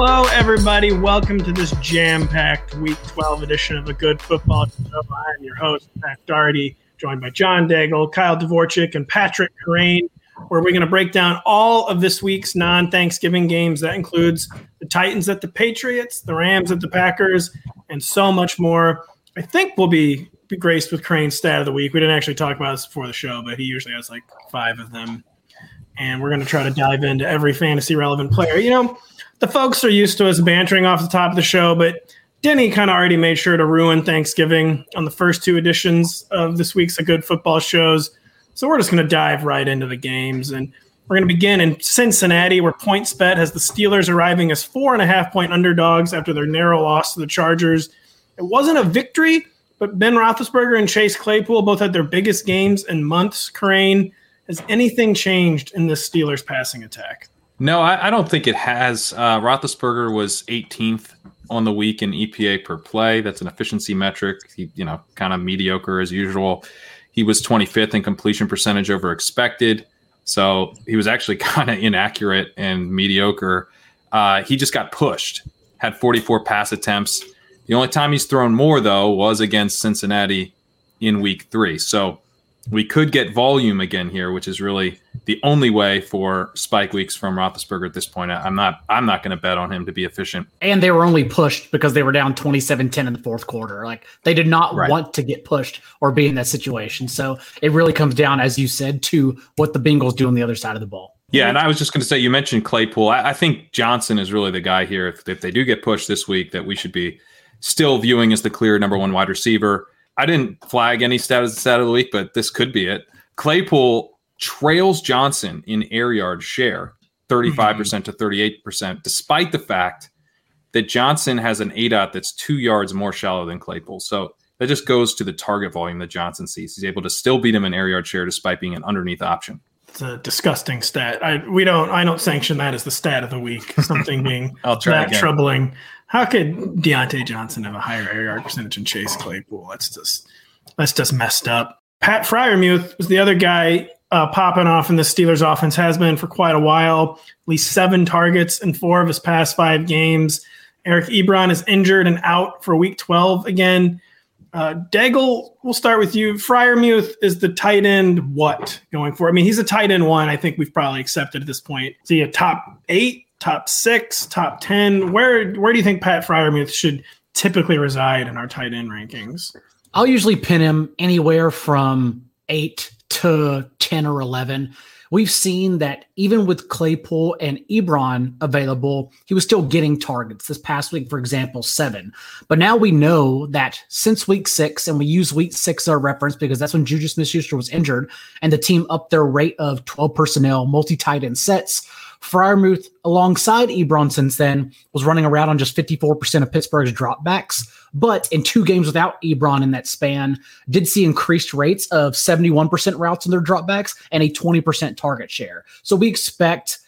Hello, everybody. Welcome to this jam-packed Week 12 edition of the Good Football Show. I'm your host, Pat Daugherty, joined by John Daigle, Kyle Dvorchak, and Patrick Kerrane, where we're going to break down all of this week's non-Thanksgiving games. That includes the Titans at the Patriots, the Rams at the Packers, and so much more. I think we'll be, be graced with Kerrane's stat of the week. We didn't actually talk about this before the show, but he usually has like five of them. And we're going to try to dive into every fantasy relevant player. You know, the folks are used to us bantering off the top of the show, but Denny kind of already made sure to ruin Thanksgiving on the first two editions of this week's A Good Football shows. So we're just going to dive right into the games. And we're going to begin in Cincinnati, where PointsBet has the Steelers arriving as four and a half point underdogs after their narrow loss to the Chargers. It wasn't a victory, but Ben Roethlisberger and Chase Claypool both had their biggest games in months. Kerrane, has anything changed in this Steelers passing attack? No, I, I don't think it has. Uh, Roethlisberger was 18th on the week in EPA per play. That's an efficiency metric. He, you know, kind of mediocre as usual. He was 25th in completion percentage over expected. So he was actually kind of inaccurate and mediocre. Uh, he just got pushed, had 44 pass attempts. The only time he's thrown more, though, was against Cincinnati in week three. So we could get volume again here, which is really the only way for spike weeks from Roethlisberger at this point. I'm not I'm not going to bet on him to be efficient. And they were only pushed because they were down 27-10 in the fourth quarter. Like they did not right. want to get pushed or be in that situation. So it really comes down, as you said, to what the Bengals do on the other side of the ball. Yeah, and I was just going to say, you mentioned Claypool. I, I think Johnson is really the guy here. If, if they do get pushed this week, that we should be still viewing as the clear number one wide receiver. I didn't flag any status stat of the week, but this could be it. Claypool trails Johnson in air yard share 35% mm-hmm. to 38%, despite the fact that Johnson has an ADOT that's two yards more shallow than Claypool. So that just goes to the target volume that Johnson sees. He's able to still beat him in air yard share despite being an underneath option. It's a disgusting stat. I we don't I don't sanction that as the stat of the week. Something being that troubling. How could Diontae Johnson have a higher air yard percentage than Chase Claypool? That's just that's just messed up. Pat Freiermuth was the other guy uh, popping off in the Steelers offense, has been for quite a while. At least seven targets in four of his past five games. Eric Ebron is injured and out for week 12 again. Uh, Daigle, we'll start with you. Freiermuth is the tight end what going for? I mean, he's a tight end one. I think we've probably accepted at this point. Is he a top eight top six, top ten? Where where do you think Pat Freiermuth should typically reside in our tight end rankings? I'll usually pin him anywhere from eight to ten or eleven. We've seen that even with Claypool and Ebron available, he was still getting targets. This past week, for example, seven. But now we know that since week six, and we use week six as our reference because that's when Juju Smith Schuster was injured, and the team upped their rate of 12 personnel, multi tight end sets Freiermuth, alongside Ebron since then, was running around on just 54% of Pittsburgh's dropbacks. But in two games without Ebron in that span, did see increased rates of 71% routes in their dropbacks and a 20% target share. So we expect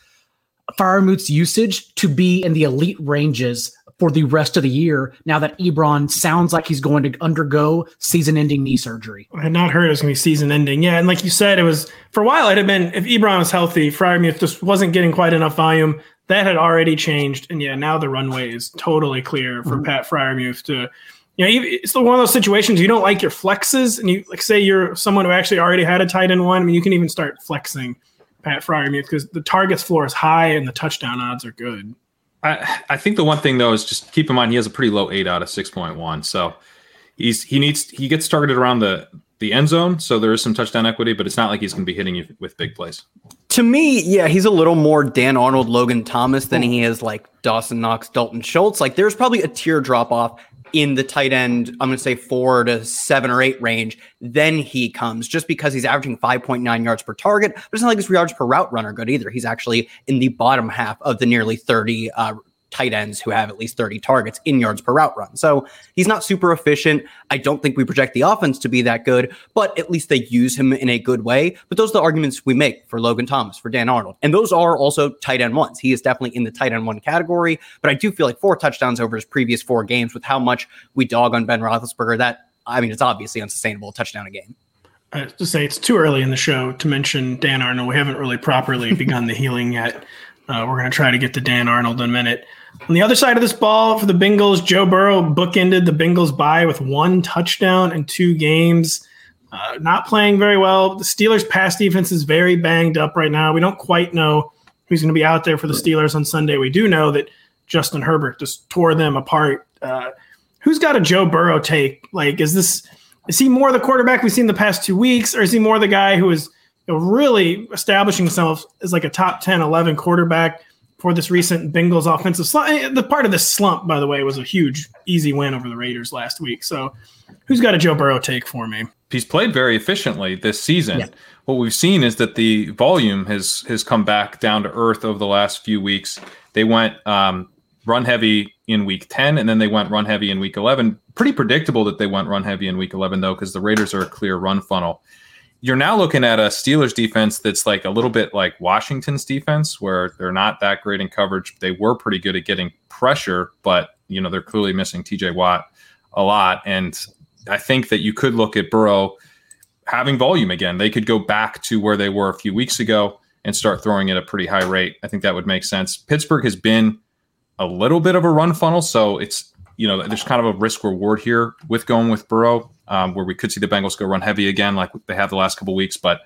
Freiermuth's usage to be in the elite ranges for the rest of the year now that Ebron sounds like he's going to undergo season ending knee surgery. I had not heard it was going to be season ending. Yeah. And like you said, it was for a while, it had been if Ebron was healthy, Freiermuth just wasn't getting quite enough volume. that had already changed, and yeah, now the runway is totally clear for mm-hmm. Pat Freiermuth to. You know, it's one of those situations you don't like your flexes, and you like say you're someone who actually already had a tight end one. I mean, you can even start flexing Pat Freiermuth because the targets floor is high and the touchdown odds are good. I, I think the one thing though is just keep in mind he has a pretty low aDOT of six point one, so he's he needs he gets targeted around the the end zone, so there is some touchdown equity, but it's not like he's going to be hitting you with big plays. To me, yeah, he's a little more Dan Arnold, Logan Thomas than he is like Dawson Knox, Dalton Schultz. Like there's probably a tear drop off in the tight end, I'm going to say four to seven or eight range. Then he comes just because he's averaging 5.9 yards per target, but it's not like his yards per route runner good either. He's actually in the bottom half of the nearly 30 uh, tight ends who have at least 30 targets in yards per route run. So he's not super efficient. I don't think we project the offense to be that good, but at least they use him in a good way. But those are the arguments we make for Logan Thomas, for Dan Arnold. And those are also tight end ones. He is definitely in the tight end one category, but I do feel like four touchdowns over his previous four games with how much we dog on Ben Roethlisberger, that, I mean, it's obviously unsustainable a touchdown a game. I have to say it's too early in the show to mention Dan Arnold. We haven't really properly begun the healing yet. Uh, we're going to try to get to Dan Arnold in a minute. On the other side of this ball for the Bengals, Joe Burrow bookended the Bengals bye with one touchdown in two games. Uh, not playing very well. The Steelers' pass defense is very banged up right now. We don't quite know who's going to be out there for the Steelers on Sunday. We do know that Justin Herbert just tore them apart. Uh, who's got a Joe Burrow take? Like, is this is he more the quarterback we've seen the past two weeks, or is he more the guy who is really establishing himself as like a top 10, 11 quarterback? For this recent Bengals offensive slump. Eh, the part of this slump, by the way, was a huge, easy win over the Raiders last week. So, who's got a Joe Burrow take for me? He's played very efficiently this season. Yeah. What we've seen is that the volume has has come back down to earth over the last few weeks. They went um, run heavy in week 10 and then they went run heavy in week 11 pretty predictable that they went run heavy in week 11 though because the raiders are a clear run funnel you're now looking at a Steelers defense that's like a little bit like Washington's defense, where they're not that great in coverage. They were pretty good at getting pressure, but you know they're clearly missing T.J. Watt a lot. And I think that you could look at Burrow having volume again. They could go back to where they were a few weeks ago and start throwing at a pretty high rate. I think that would make sense. Pittsburgh has been a little bit of a run funnel, so it's you know there's kind of a risk reward here with going with Burrow um, where we could see the Bengals go run heavy again, like they have the last couple weeks. But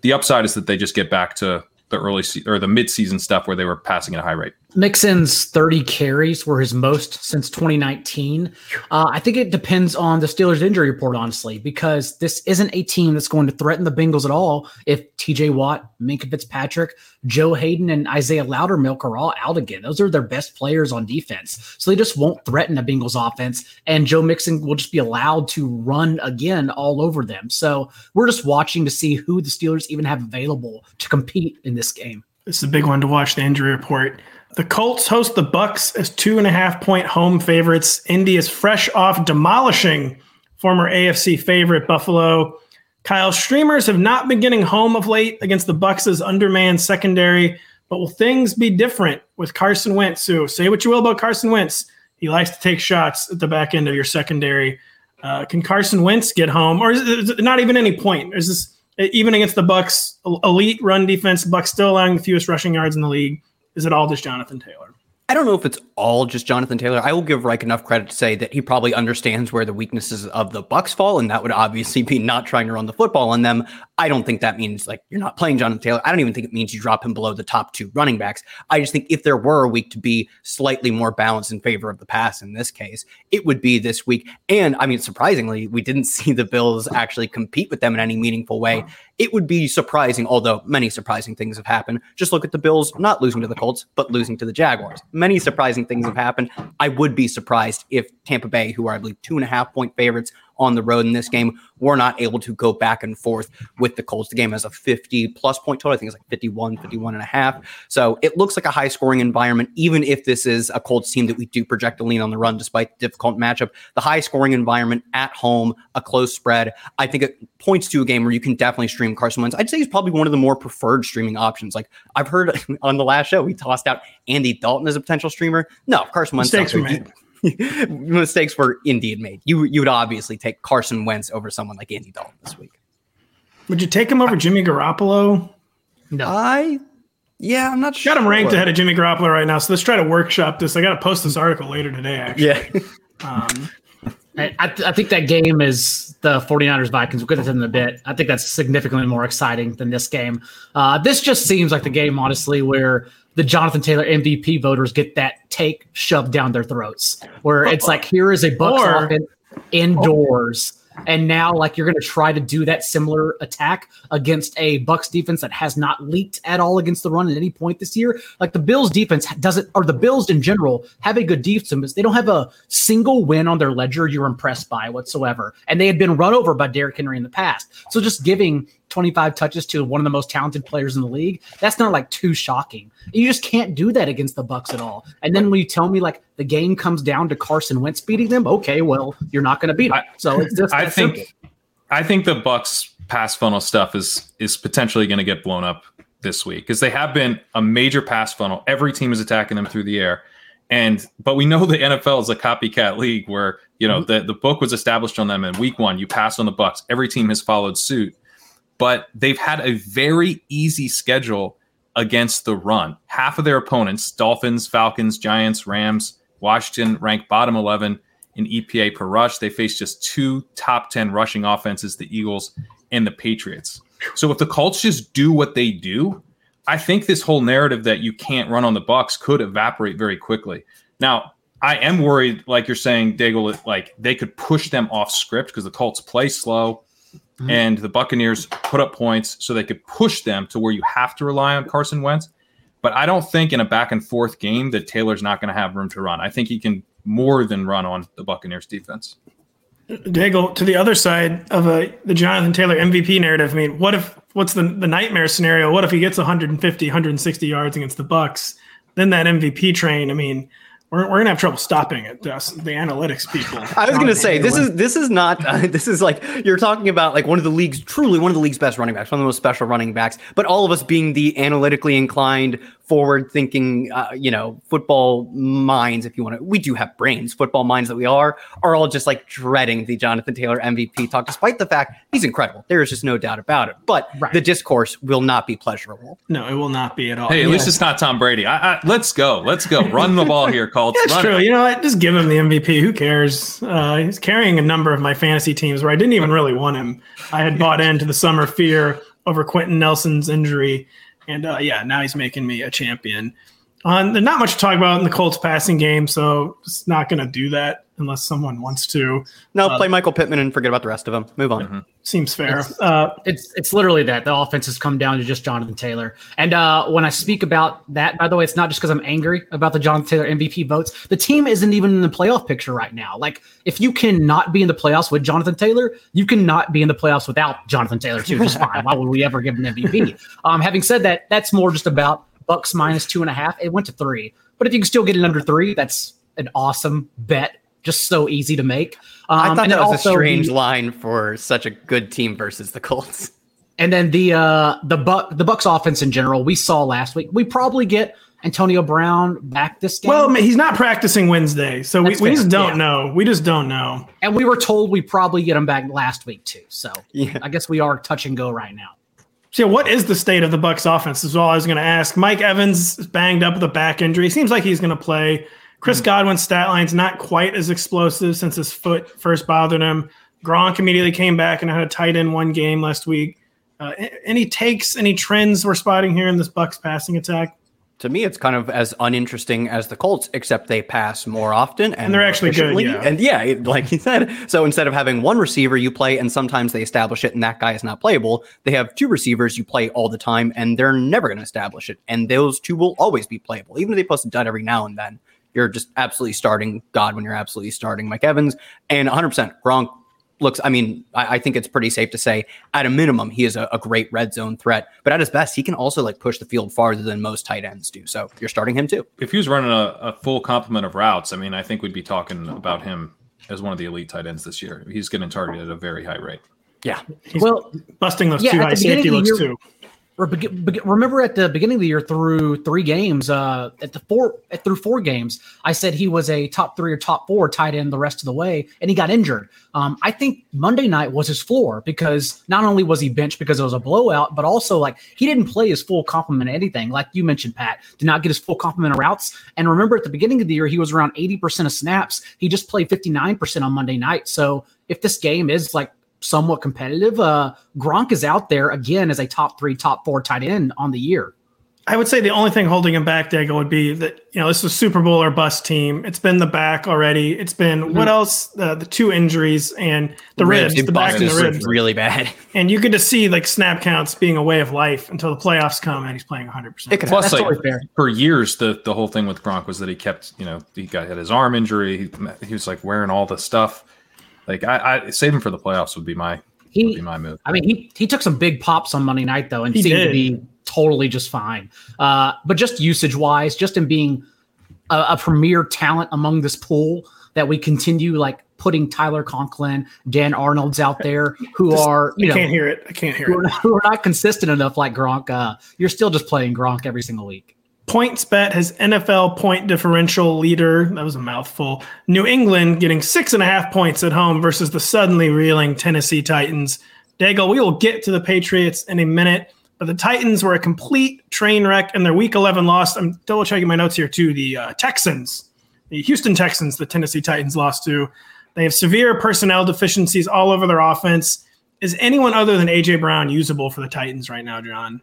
the upside is that they just get back to the early se- or the mid-season stuff where they were passing at a high rate. Mixon's 30 carries were his most since 2019. Uh, I think it depends on the Steelers injury report, honestly, because this isn't a team that's going to threaten the Bengals at all if TJ Watt, Minkah Fitzpatrick, Joe Haden, and Isaiah Loudermilk are all out again. Those are their best players on defense. So they just won't threaten the Bengals offense, and Joe Mixon will just be allowed to run again all over them. So we're just watching to see who the Steelers even have available to compete in this game. It's a big one to watch the injury report. The Colts host the Bucs as two and a half point home favorites. Indy is fresh off demolishing former AFC favorite Buffalo. Kyle streamers have not been getting home of late against the Bucs' undermanned secondary, but will things be different with Carson Wentz? So say what you will about Carson Wentz. He likes to take shots at the back end of your secondary. Uh, can Carson Wentz get home, or is it not even any point? Is this even against the Bucs elite run defense? Bucs still allowing the fewest rushing yards in the league. Is it all just Jonathan Taylor? I don't know if it's all just Jonathan Taylor. I will give Reich enough credit to say that he probably understands where the weaknesses of the Bucs fall, and that would obviously be not trying to run the football on them. I don't think that means like you're not playing Jonathan Taylor. I don't even think it means you drop him below the top two running backs. I just think if there were a week to be slightly more balanced in favor of the pass in this case, it would be this week. And I mean, surprisingly, we didn't see the Bills actually compete with them in any meaningful way it would be surprising, although many surprising things have happened. Just look at the Bills not losing to the Colts, but losing to the Jaguars. Many surprising things have happened. I would be surprised if Tampa Bay, who are, I believe, two and a half point favorites, on the road in this game were not able to go back and forth with the Colts. The game has a 50 plus point total. I think it's like 51, 51 and a half. So it looks like a high scoring environment, even if this is a Colts team that we do project to lean on the run despite the difficult matchup. The high scoring environment at home, a close spread, I think it points to a game where you can definitely stream Carson Wentz. I'd say he's probably one of the more preferred streaming options. Like I've heard on the last show, we tossed out Andy Dalton as a potential streamer. No, Carson Wentz. Mistakes were made. mistakes were indeed made. You you would obviously take Carson Wentz over someone like Andy Dalton this week. Would you take him over Jimmy Garoppolo? No. I Yeah, I'm not sure. Got him ranked ahead of Jimmy Garoppolo right now. So let's try to workshop this. I got to post this article later today, actually. Yeah. Um, I, I, th- I think that game is the 49ers Vikings. We'll get into it in a bit. I think that's significantly more exciting than this game. Uh, this just seems like the game, honestly, where the Jonathan Taylor MVP voters get that take shoved down their throats, where it's like, here is a Bucs Or- offense indoors. And now, like, you're going to try to do that similar attack against a Bucs defense that has not leaked at all against the run at any point this year. Like, the Bills defense doesn't, or the Bills in general, have a good defense. They don't have a single win on their ledger you're impressed by whatsoever. And they had been run over by Derrick Henry in the past. So just giving 25 touches to one of the most talented players in the league, that's not like too shocking. You just can't do that against the Bucs at all. And then when you tell me like the game comes down to Carson Wentz beating them, okay, well, you're not going to beat them. So it's just I think simple. I think the Bucs pass funnel stuff is is potentially going to get blown up this week because they have been a major pass funnel. Every team is attacking them through the air, and but we know the NFL is a copycat league where you know mm-hmm. the the book was established on them in week one. You pass on the Bucs, every team has followed suit, but they've had a very easy schedule against the run. Half of their opponents, Dolphins, Falcons, Giants, Rams, Washington, ranked bottom 11 in EPA per rush. They face just two top 10 rushing offenses, the Eagles and the Patriots. So if the Colts just do what they do, I think this whole narrative that you can't run on the Bucs could evaporate very quickly. Now, I am worried, like you're saying, Daigle, like they could push them off script because the Colts play slow Mm-hmm. and the Buccaneers put up points so they could push them to where you have to rely on Carson Wentz. But I don't think in a back and forth game that Taylor's not going to have room to run. I think he can more than run on the Buccaneers defense. Daigle, to the other side of a, the Jonathan Taylor MVP narrative, I mean, what if what's the the nightmare scenario? What if he gets 150, 160 yards against the Bucs? Then that MVP train, I mean, we're, we're gonna have trouble stopping it. Us, the analytics people. I was going to say this is this is not uh, this is like you're talking about like one of the league's truly one of the league's best running backs, one of the most special running backs. But all of us being the analytically inclined, forward thinking, uh, you know, football minds, if you want to, we do have brains, football minds that we are, are all just like dreading the Jonathan Taylor MVP talk, despite the fact he's incredible. There is just no doubt about it. But Right. the discourse will not be pleasurable. No, it will not be at all. Hey, at least it's not Tom Brady. I, I, let's go. Let's go. Run the ball here, Colts. That's Run true. it. You know what? Just give him the MVP. Who cares? Uh, he's carrying a number of my fantasy teams where I didn't even really want him. I had bought into the summer fear over Quenton Nelson's injury, and uh, yeah, now he's making me a champion. On there's not much to talk about in the Colts passing game, so it's not going to do that unless someone wants to. No, Uh, play Michael Pittman and forget about the rest of them. Move on. Seems fair. Uh, It's it's literally that the offense has come down to just Jonathan Taylor. And uh, when I speak about that, by the way, it's not just because I'm angry about the Jonathan Taylor MVP votes. The team isn't even in the playoff picture right now. Like if you cannot be in the playoffs with Jonathan Taylor, you cannot be in the playoffs without Jonathan Taylor too. Just fine. Why would we ever give him an MVP? Um, having said that, that's more just about Bucs minus two and a half. It went to three, but if you can still get it under three, that's an awesome bet. Just so easy to make. Um, I thought and that was also a strange the- line for such a good team versus the Colts. And then the uh the Buck the Bucs offense in general, we saw last week. We probably get Antonio Brown back this game. well, he's not practicing Wednesday, so we, That's we fair, just don't yeah. know. We just don't know. and we were told we probably get him back last week too. So Yeah. I guess we are touch and go right now. So what is the state of the Bucs offense? Is all I was going to ask. Mike Evans is banged up with a back injury. Seems like he's going to play. Chris Godwin's stat line's not quite as explosive since his foot first bothered him. Gronk immediately came back and had a tight end one game last week. Uh, any takes, any trends we're spotting here in this Bucs passing attack? To me, it's kind of as uninteresting as the Colts, except they pass more often and, they're actually good, yeah. And yeah, like you said, so instead of having one receiver you play and sometimes they establish it and that guy is not playable, they have two receivers you play all the time and they're never going to establish it. And those two will always be playable. Even if they post a dud every now and then, you're just absolutely starting Godwin, you're absolutely starting Mike Evans, and 100% Gronk looks, I mean, I, I think it's pretty safe to say at a minimum, he is a, a great red zone threat, but at his best, he can also like push the field farther than most tight ends do. So you're starting him too. If he was running a, a full complement of routes, I mean, I think we'd be talking about him as one of the elite tight ends this year. He's getting targeted at a very high rate. Yeah. He's well, busting those Yeah, two high safety looks year- too. Remember at the beginning of the year through three games, uh, at the four at through four games, I said he was a top three or top four tight end the rest of the way, and he got injured. Um, I think Monday night was his floor because not only was he benched because it was a blowout, but also like he didn't play his full complement of anything. Like you mentioned, Pat did not get his full complement of routes. And remember at the beginning of the year, he was around eighty percent of snaps. He just played fifty nine percent on Monday night. So if this game is like somewhat competitive. Uh, Gronk is out there again as a top three, top four tight end on the year. I would say the only thing holding him back, Daigle, would be that you know this is a Super Bowl or bust team. It's been the back already. It's been mm-hmm. what else? The the two injuries and the, the ribs, ribs, the back and the ribs, really bad. And you get to see like snap counts being a way of life until the playoffs come and he's playing 100. percent Plus, like totally for years, the the whole thing with Gronk was that he kept you know he got had his arm injury. He, he was like wearing all the stuff. Like I, I save him for the playoffs would be my he, would be my move. I mean, he he took some big pops on Monday night though, and he seemed did. to be totally just fine. Uh, but just usage wise, just in being a, a, premier talent among this pool, that we continue like putting Tyler Conklin, Dan Arnold's out there who just, are you I know can't hear it. I can't hear who it. Are, who are not consistent enough like Gronk. Uh, you're still just playing Gronk every single week. PointsBet has NFL point differential leader. That was a mouthful. New England getting six and a half points at home versus the suddenly reeling Tennessee Titans. Daigle, we will get to the Patriots in a minute, but the Titans were a complete train wreck in their Week 11 loss. I'm double checking my notes here too. The uh, Texans, the Houston Texans, the Tennessee Titans lost to. They have severe personnel deficiencies all over their offense. Is anyone other than AJ Brown usable for the Titans right now, John?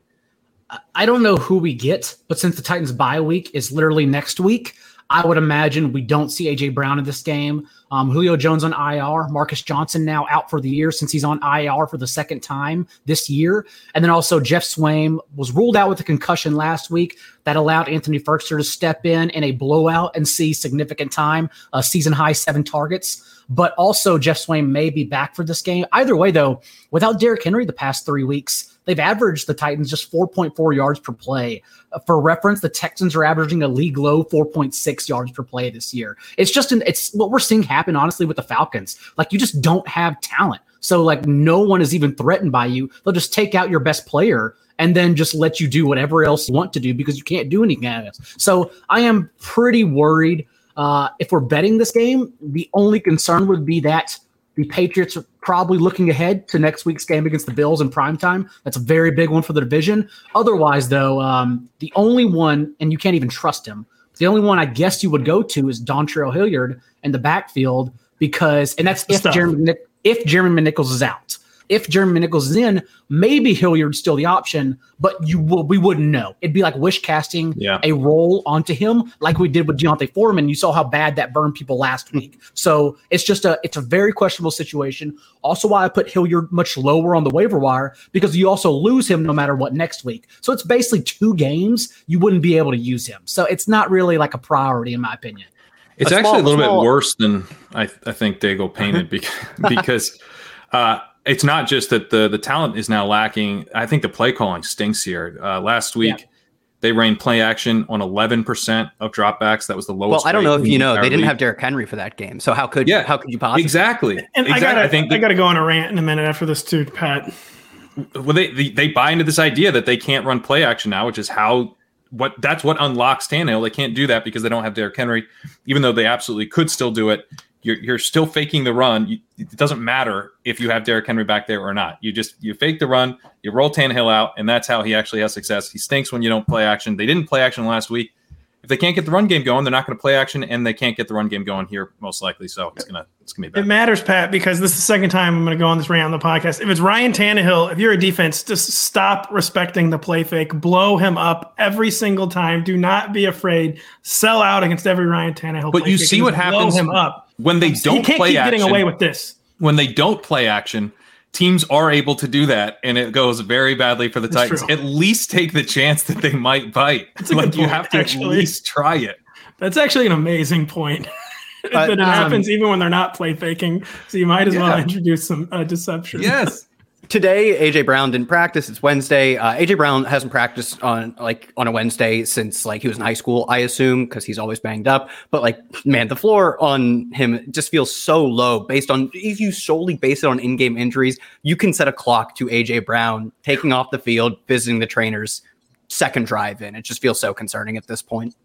I don't know who we get, but since the Titans bye week is literally next week, I would imagine we don't see AJ Brown in this game. Um, Julio Jones on IR, Marcus Johnson now out for the year since he's on IR for the second time this year. And then also Geoff Swaim was ruled out with a concussion last week that allowed Anthony Firkser to step in in a blowout and see significant time, a season high seven targets. But also Geoff Swaim may be back for this game. Either way, though, without Derrick Henry the past three weeks, They've averaged the Titans just 4.4 yards per play. Uh, for reference, the Texans are averaging a league low 4.6 yards per play this year. It's just an, it's what we're seeing happen honestly with the Falcons. Like you just don't have talent. So like no one is even threatened by you. They'll just take out your best player and then just let you do whatever else you want to do because you can't do anything else. So I am pretty worried. Uh, if we're betting this game, the only concern would be that the Patriots are probably looking ahead to next week's game against the Bills in prime time. That's a very big one for the division. Otherwise, though, um, the only one, and you can't even trust him, the only one I guess you would go to is Dontrell Hilliard in the backfield because, and that's if Jeremy, if Jeremy McNichols is out if Jeremy Nichols is in, maybe Hilliard's still the option, but you will, we wouldn't know. It'd be like wish casting yeah. a role onto him, like we did with D'Onta Foreman. You saw how bad that burned people last hmm. week. So it's just a it's a very questionable situation. Also, why I put Hilliard much lower on the waiver wire because you also lose him no matter what next week. So it's basically two games you wouldn't be able to use him. So it's not really like a priority in my opinion. It's a actually small, a little small, bit worse than I, I think Daigle painted because because uh, it's not just that the the talent is now lacking. I think the play calling stinks here. Uh, last week. Yeah. They ran play action on 11% of dropbacks. That was the lowest. Well, I don't know if you know, they didn't league. have Derrick Henry for that game. So how could yeah, how could you possibly exactly? And exactly. I gotta, I think the, I got to go on a rant in a minute after this too, Pat. Well, they, they they buy into this idea that they can't run play action now, which is how what that's what unlocks Tannehill. They can't do that because they don't have Derrick Henry, even though they absolutely could still do it you're, you're still faking the run. You, it doesn't matter if you have Derrick Henry back there or not. You just you fake the run, you roll Tannehill out, and that's how he actually has success. He stinks when you don't play action. They didn't play action last week. If they can't get the run game going, they're not going to play action, and they can't get the run game going here most likely. So it's gonna it's gonna be bad. It matters, Pat, because this is the second time I'm going to go on this rant on the podcast. If it's Ryan Tannehill, if you're a defense, just stop respecting the play fake, blow him up every single time. Do not be afraid. Sell out against every Ryan Tannehill. But you see what happens. Blow him up when they don't he can't play keep action, getting away with this. When they don't play action, teams are able to do that, and it goes very badly for the That's Titans. True. At least take the chance that they might bite. like you have to actually. at least try it. That's actually an amazing point. that it um, happens even when they're not play faking. So you might as yeah. well introduce some uh, deception. Yes. Today AJ Brown didn't practice. It's Wednesday. Uh, AJ Brown hasn't practiced on like on a Wednesday since like he was in high school, I assume, because he's always banged up. But like, man, the floor on him just feels so low based on if you solely base it on in-game injuries, you can set a clock to AJ Brown taking off the field, visiting the trainers, second drive in. It just feels so concerning at this point.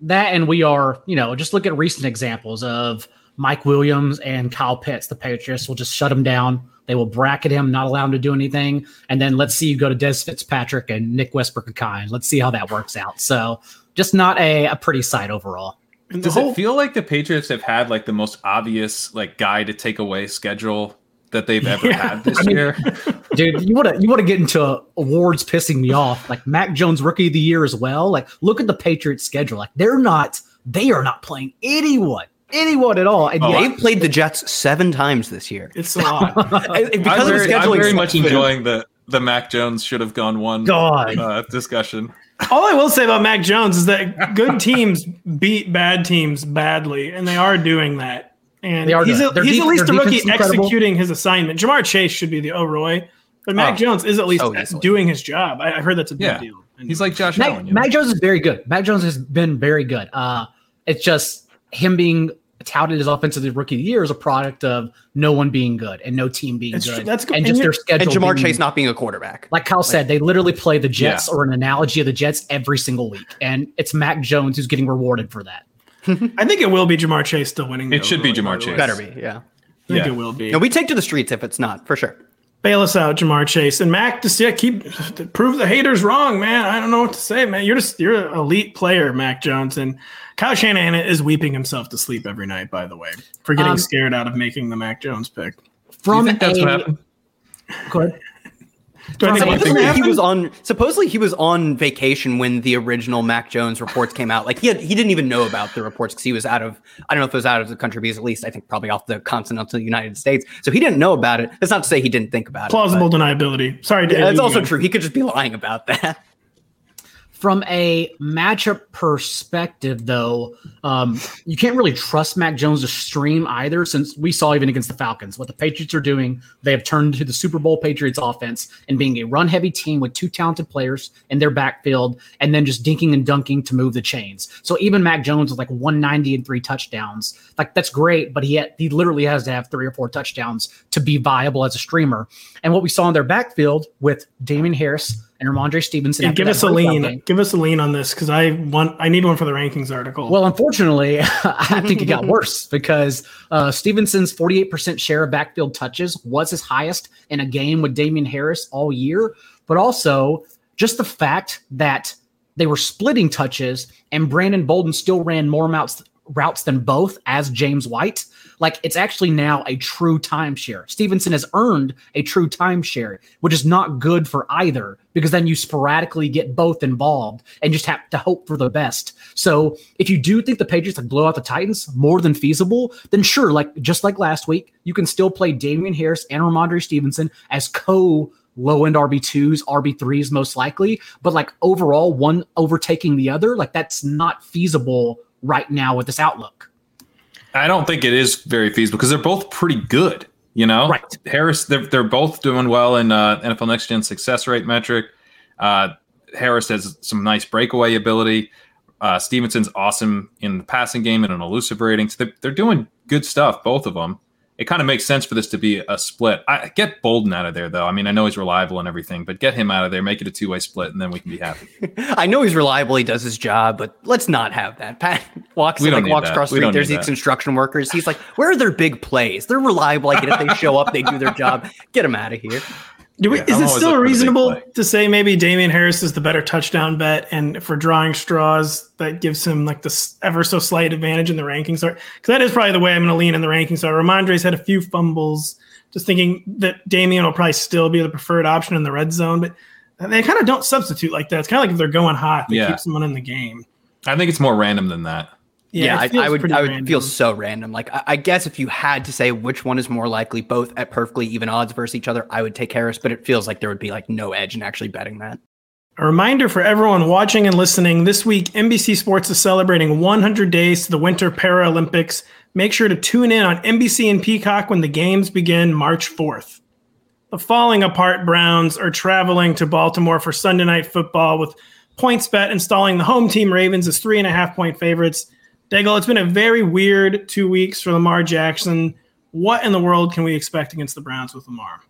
That and we are, you know, just look at recent examples of Mike Williams and Kyle Pitts. The Patriots will just shut him down they will bracket him, not allow him to do anything. And then let's see you go to Dez Fitzpatrick and Nick Westbrook-Ikhine. Let's see how that works out. So just not a, a pretty sight overall. Does whole- it feel like the Patriots have had like the most obvious like guy to take away schedule that they've ever yeah. had this I mean, year. Dude, you want to you want to get into awards pissing me off, like Mac Jones Rookie of the Year as well. Like, look at the Patriots schedule. Like, they're not they are not playing anyone anyone at all. And oh, they've played the Jets seven times this year. It's a lot. because I'm very, I'm very much enjoying the the Mac Jones should have gone one God. Uh, discussion. All I will say about Mac Jones is that good teams beat bad teams badly, and they are doing that. And he's, a, he's deep, at least a rookie executing his assignment. Ja'Marr Chase should be the O'Roy, but Mac oh. Jones is at least oh, doing his job. I, I heard that's a big yeah. deal. And he's like Josh Mac, Allen. Mac know? Jones is very good. Mac Jones has been very good. Uh, it's just him being touted as offensive rookie of the year is a product of no one being good and no team being that's good. True. That's good. And, and just their schedule. And Ja'Marr being, Chase not being a quarterback. Like Kyle like, said, they literally play the Jets yeah. or an analogy of the Jets every single week. And it's Mac Jones who's getting rewarded for that. I think it will be Ja'Marr Chase still winning. It should be Ja'Marr Chase. Better be, yeah. I think yeah. it will be. No, we take to the streets if it's not, for sure bail us out, Ja'Marr Chase and Mac. Just yeah, keep prove the haters wrong, man. I don't know what to say, man. You're just you're an elite player, Mac Jones, and Kyle Shanahan is weeping himself to sleep every night. By the way, for getting um, scared out of making the Mac Jones pick. From that's a, what happened? Go ahead. Supposedly he was on. Supposedly he was on vacation when the original Mac Jones reports came out. Like he had, he didn't even know about the reports because he was out of. I don't know if it was out of the country, but at least I think probably off the continental United States. So he didn't know about it. That's not to say he didn't think about Plausible it. Plausible deniability. Sorry, Dave. Yeah, that's also true. He could just be lying about that. From a matchup perspective, though, um, you can't really trust Mac Jones to stream either, since we saw even against the Falcons what the Patriots are doing. They have turned to the Super Bowl Patriots offense and being a run heavy team with two talented players in their backfield, and then just dinking and dunking to move the chains. So even Mac Jones with like 190 and three touchdowns, like that's great, but he had, he literally has to have three or four touchdowns to be viable as a streamer. And what we saw in their backfield with Damien Harris and Rhamondre Stevenson. Yeah, give us a lean. Game. Give us a lean on this because I want. I need one for the rankings article. Well, unfortunately, I think it got worse because uh, Stevenson's 48% share of backfield touches was his highest in a game with Damien Harris all year. But also, just the fact that they were splitting touches and Brandon Bolden still ran more routes routes than both as James White like it's actually now a true timeshare. Stevenson has earned a true timeshare, which is not good for either because then you sporadically get both involved and just have to hope for the best. So if you do think the Patriots like blow out the Titans more than feasible, then sure, like just like last week, you can still play Damien Harris and Rhamondre Stevenson as co low end RB2s, RB3s most likely, but like overall one overtaking the other, like that's not feasible right now with this outlook. I don't think it is very feasible because they're both pretty good. You know, right? Harris, they're they're both doing well in uh, NFL Next Gen success rate metric. Uh, Harris has some nice breakaway ability. Uh, Stevenson's awesome in the passing game and an elusive rating. So they're, they're doing good stuff, both of them it kind of makes sense for this to be a split. I get Bolden out of there though. I mean, I know he's reliable and everything, but get him out of there, make it a two way split, and then we can be happy. I know he's reliable, he does his job, but let's not have that. Pat walks we like walks that. across the street. There's these that. construction workers. He's like, where are their big plays? They're reliable. I get if they show up, they do their job. Get them out of here. Do we, yeah, is I'm it still reasonable to say maybe Damien Harris is the better touchdown bet, and for drawing straws, that gives him like this ever so slight advantage in the rankings? Because that is probably the way I'm going to lean in the rankings. So Rhamondre's had a few fumbles. Just thinking that Damien will probably still be the preferred option in the red zone, but they kind of don't substitute like that. It's kind of like if they're going hot, they yeah. keep someone in the game. I think it's more random than that. Yeah, yeah I, I, would I would random. feel so random. Like I, I, guess if you had to say which one is more likely, both at perfectly even odds versus each other, I would take Harris, but it feels like there would be like no edge in actually betting that. A reminder for everyone watching and listening this week, NBC Sports is celebrating 100 days to the Winter Paralympics. Make sure to tune in on NBC and Peacock when the games begin March 4th. The falling apart Browns are traveling to Baltimore for Sunday night football with PointsBet installing the home team Ravens as three and a half point favorites. Daigle, it's been a very weird two weeks for Lamar Jackson. What in the world can we expect against the Browns with Lamar?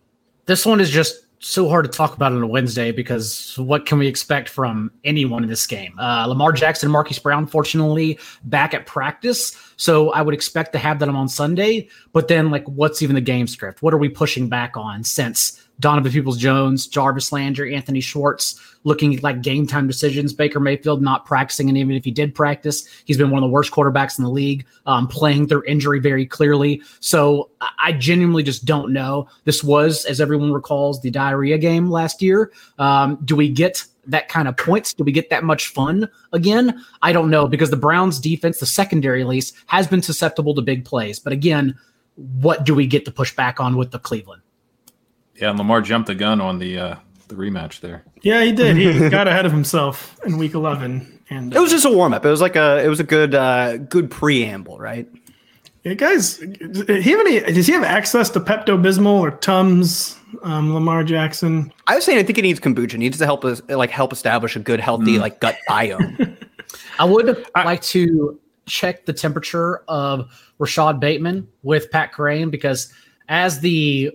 This one is just so hard to talk about on a Wednesday because what can we expect from anyone in this game? Uh, Lamar Jackson, and Marquise Brown, fortunately, back at practice. So I would expect to have them on Sunday. But then, like, what's even the game script? What are we pushing back on since Donovan Peoples Jones, Jarvis Landry, Anthony Schwartz looking like game time decisions. Baker Mayfield not practicing, and even if he did practice, he's been one of the worst quarterbacks in the league, um, playing through injury very clearly. So I genuinely just don't know. This was, as everyone recalls, the diarrhea game last year. Um, do we get that kind of points? Do we get that much fun again? I don't know because the Browns defense, the secondary at least, has been susceptible to big plays. But again, what do we get to push back on with the Cleveland? Yeah, and Lamar jumped the gun on the uh, the rematch there. Yeah, he did. He got ahead of himself in week eleven, and uh, it was just a warm up. It was like a it was a good uh, good preamble, right? Yeah, guys, he have any, does he have access to Pepto Bismol or Tums? Um, Lamar Jackson. I was saying I think he needs kombucha. He needs to help us like help establish a good, healthy mm. like gut biome. I would I, like to check the temperature of Rashod Bateman with Pat Kerrane because as the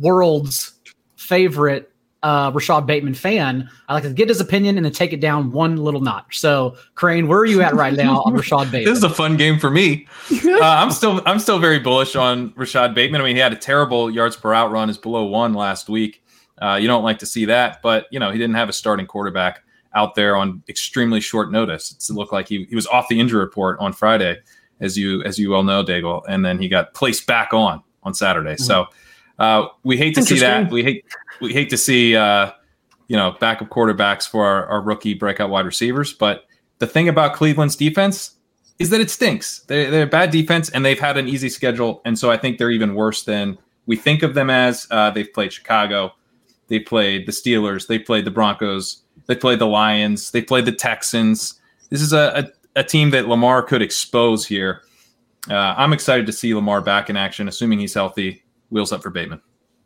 world's favorite uh, Rashod Bateman fan, I like to get his opinion and then take it down one little notch. So, Kerrane, where are you at right now on Rashod Bateman? this is a fun game for me. Uh, I'm still I'm still very bullish on Rashod Bateman. I mean, he had a terrible yards per route run, is below one last week. Uh, you don't like to see that, but you know he didn't have a starting quarterback out there on extremely short notice. It's, it looked like he, he was off the injury report on Friday, as you as you well know, Daigle, and then he got placed back on on Saturday. Mm-hmm. So uh, we hate to see that. We hate we hate to see uh, you know backup quarterbacks for our, our, rookie breakout wide receivers. But the thing about Cleveland's defense is that it stinks. They're, they're a bad defense, and they've had an easy schedule, and so I think they're even worse than we think of them as. Uh, they've played Chicago, they played the Steelers, they played the Broncos, they played the Lions, they played the Texans. This is a, a, a team that Lamar could expose here. Uh, I'm excited to see Lamar back in action, assuming he's healthy wheels up for Bateman.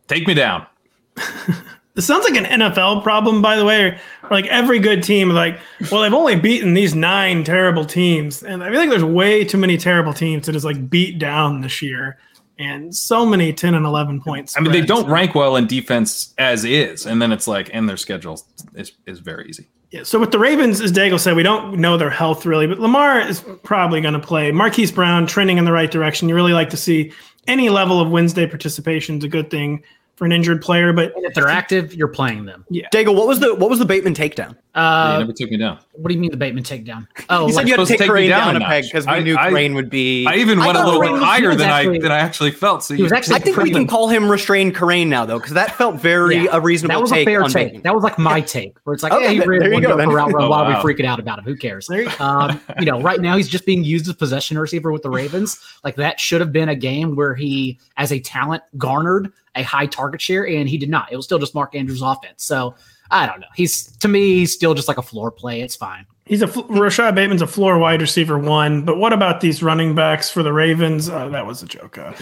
Take me down. this sounds like an NFL problem, by the way. like every good team, like, well, they've only beaten these nine terrible teams, and I feel like there's way too many terrible teams to just like beat down this year. And so many 10 and 11 points. I mean, they don't rank well in defense as is. And then it's like, and their schedule is, is very easy. Yeah, so with the Ravens, as Daigle said, we don't know their health really, but Lamar is probably going to play. Marquise Brown trending in the right direction. You really like to see any level of Wednesday participation is a good thing for an injured player. But and if they're active, you're playing them. Yeah. Daigle, what was the what was the Bateman takedown? Uh, yeah, never took me down. What do you mean the Bateman takedown? Oh, you said you had to take, take Kerrane down, down a peg because we I, knew I, Kerrane would be. I even went I a little bit higher than actually, I than I actually felt. So he was actually. I think we can call him restrained Kerrane now though, because that felt very yeah, a reasonable. That was a fair take. Bateman. That was like my take, where it's like, okay, hey, he really wanted to go for out run. Why are we freaking out about him? Who cares? Um, you know, right now he's just being used as possession receiver with the Ravens. Like that should have been a game where he, as a talent, garnered a high target share, and he did not. It was still just Mark Andrews' offense. So I don't know. He's to me, he's still just like a floor play. It's fine. He's a Rashod Bateman's a floor wide receiver one, but what about these running backs for the Ravens? Uh, that was a joke. Uh,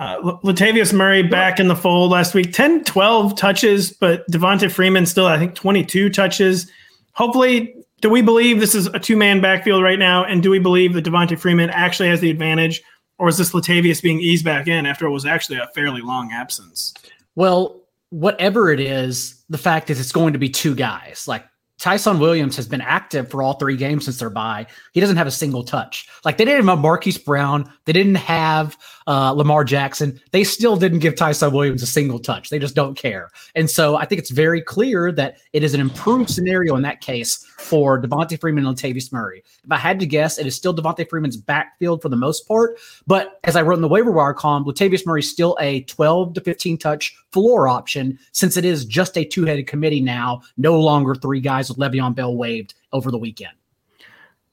uh, Latavius Murray back in the fold last week, 10, 12 touches, but Devonta Freeman still, I think, 22 touches. Hopefully, do we believe this is a two man backfield right now? And do we believe that Devonta Freeman actually has the advantage? Or is this Latavius being eased back in after it was actually a fairly long absence? Well, whatever it is, the fact is it's going to be two guys. Like Ty'Son Williams has been active for all three games since their bye. He doesn't have a single touch. Like they didn't have Marquise Brown. They didn't have uh, Lamar Jackson. They still didn't give Ty'Son Williams a single touch. They just don't care. And so I think it's very clear that it is an improved scenario in that case for Devonta Freeman and Latavius Murray. If I had to guess, it is still Devonta Freeman's backfield for the most part. But as I wrote in the waiver wire column, Latavius Murray is still a 12 to 15 touch floor option since it is just a two headed committee now, no longer three guys with Le'Veon Bell waived over the weekend.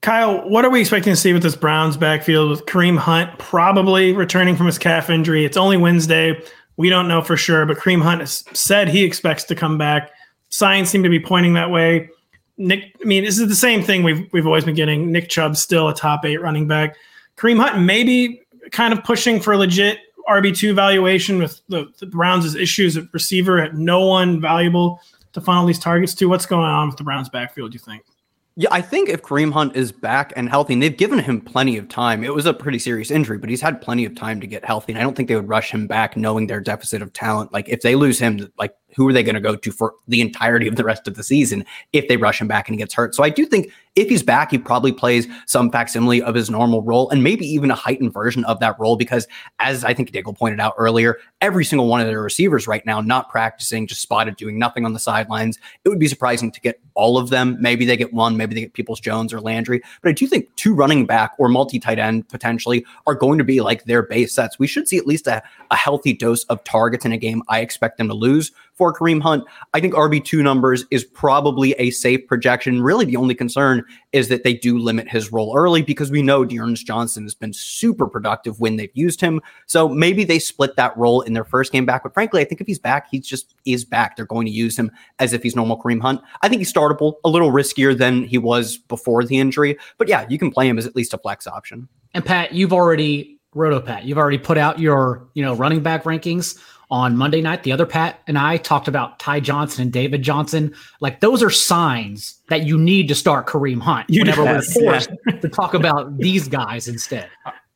Kyle, what are we expecting to see with this Browns backfield with Kareem Hunt probably returning from his calf injury? It's only Wednesday. We don't know for sure, but Kareem Hunt said he expects to come back. Signs seem to be pointing that way. Nick, I mean, this is the same thing we've we've always been getting. Nick Chubb still a top eight running back. Kareem Hunt maybe kind of pushing for a legit RB2 valuation with the, the Browns' issues at receiver, at no one valuable to funnel these targets to. What's going on with the Browns' backfield, do you think? Yeah, I think if Kareem Hunt is back and healthy, and they've given him plenty of time, it was a pretty serious injury, but he's had plenty of time to get healthy. And I don't think they would rush him back knowing their deficit of talent. Like if they lose him, like who are they going to go to for the entirety of the rest of the season if they rush him back and he gets hurt? So I do think if he's back, he probably plays some facsimile of his normal role and maybe even a heightened version of that role because, as I think Daigle pointed out earlier, every single one of their receivers right now not practicing, just spotted doing nothing on the sidelines. It would be surprising to get all of them. Maybe they get one, maybe they get Peoples Jones or Landry, but I do think two running back or multi tight end potentially are going to be like their base sets. We should see at least a, a healthy dose of targets in a game I expect them to lose for Kareem Hunt. I think RB2 numbers is probably a safe projection. Really, the only concern is that they do limit his role early because we know D'Ernest Johnson has been super productive when they've used him. So maybe they split that role in their first game back. But frankly, I think if he's back, he's just is back. They're going to use him as if he's normal Kareem Hunt. I think he's startable, a little riskier than he was before the injury. But yeah, you can play him as at least a flex option. And Pat, you've already Rotopat, you've already put out your, you know, running back rankings on Monday night. The other Pat and I talked about Ty Johnson and David Johnson. Like those are signs that you need to start Kareem Hunt you whenever we're forced yeah. to talk about these guys instead.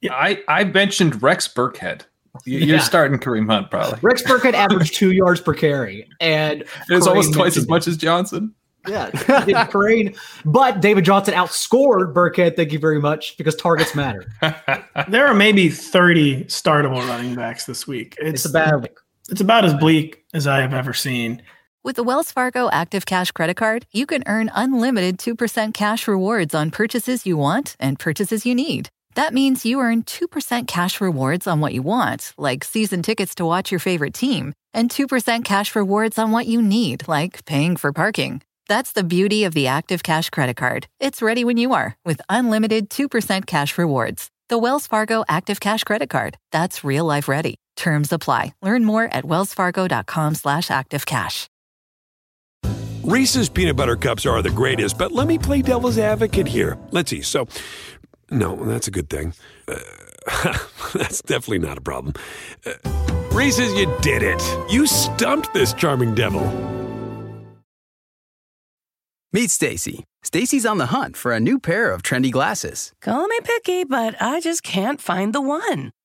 I, I mentioned Rex Burkhead. You're yeah. starting Kareem Hunt probably. Rex Burkhead averaged two yards per carry, and it's almost twice as much as Johnson. Yeah, Kareem, but David Johnson outscored Burkhead. Thank you very much because targets matter. there are maybe 30 startable running backs this week. It's, it's about it's about as bleak as I have ever seen. With the Wells Fargo Active Cash Credit Card, you can earn unlimited 2% cash rewards on purchases you want and purchases you need. That means you earn 2% cash rewards on what you want, like season tickets to watch your favorite team, and 2% cash rewards on what you need, like paying for parking. That's the beauty of the Active Cash Credit Card. It's ready when you are with unlimited 2% cash rewards. The Wells Fargo Active Cash Credit Card. That's real life ready. Terms apply. Learn more at wellsfargo.com slash activecash. Reese's peanut butter cups are the greatest, but let me play devil's advocate here. Let's see. So, no, that's a good thing. Uh, that's definitely not a problem. Uh, Reese's, you did it. You stumped this charming devil. Meet Stacy. Stacy's on the hunt for a new pair of trendy glasses. Call me picky, but I just can't find the one.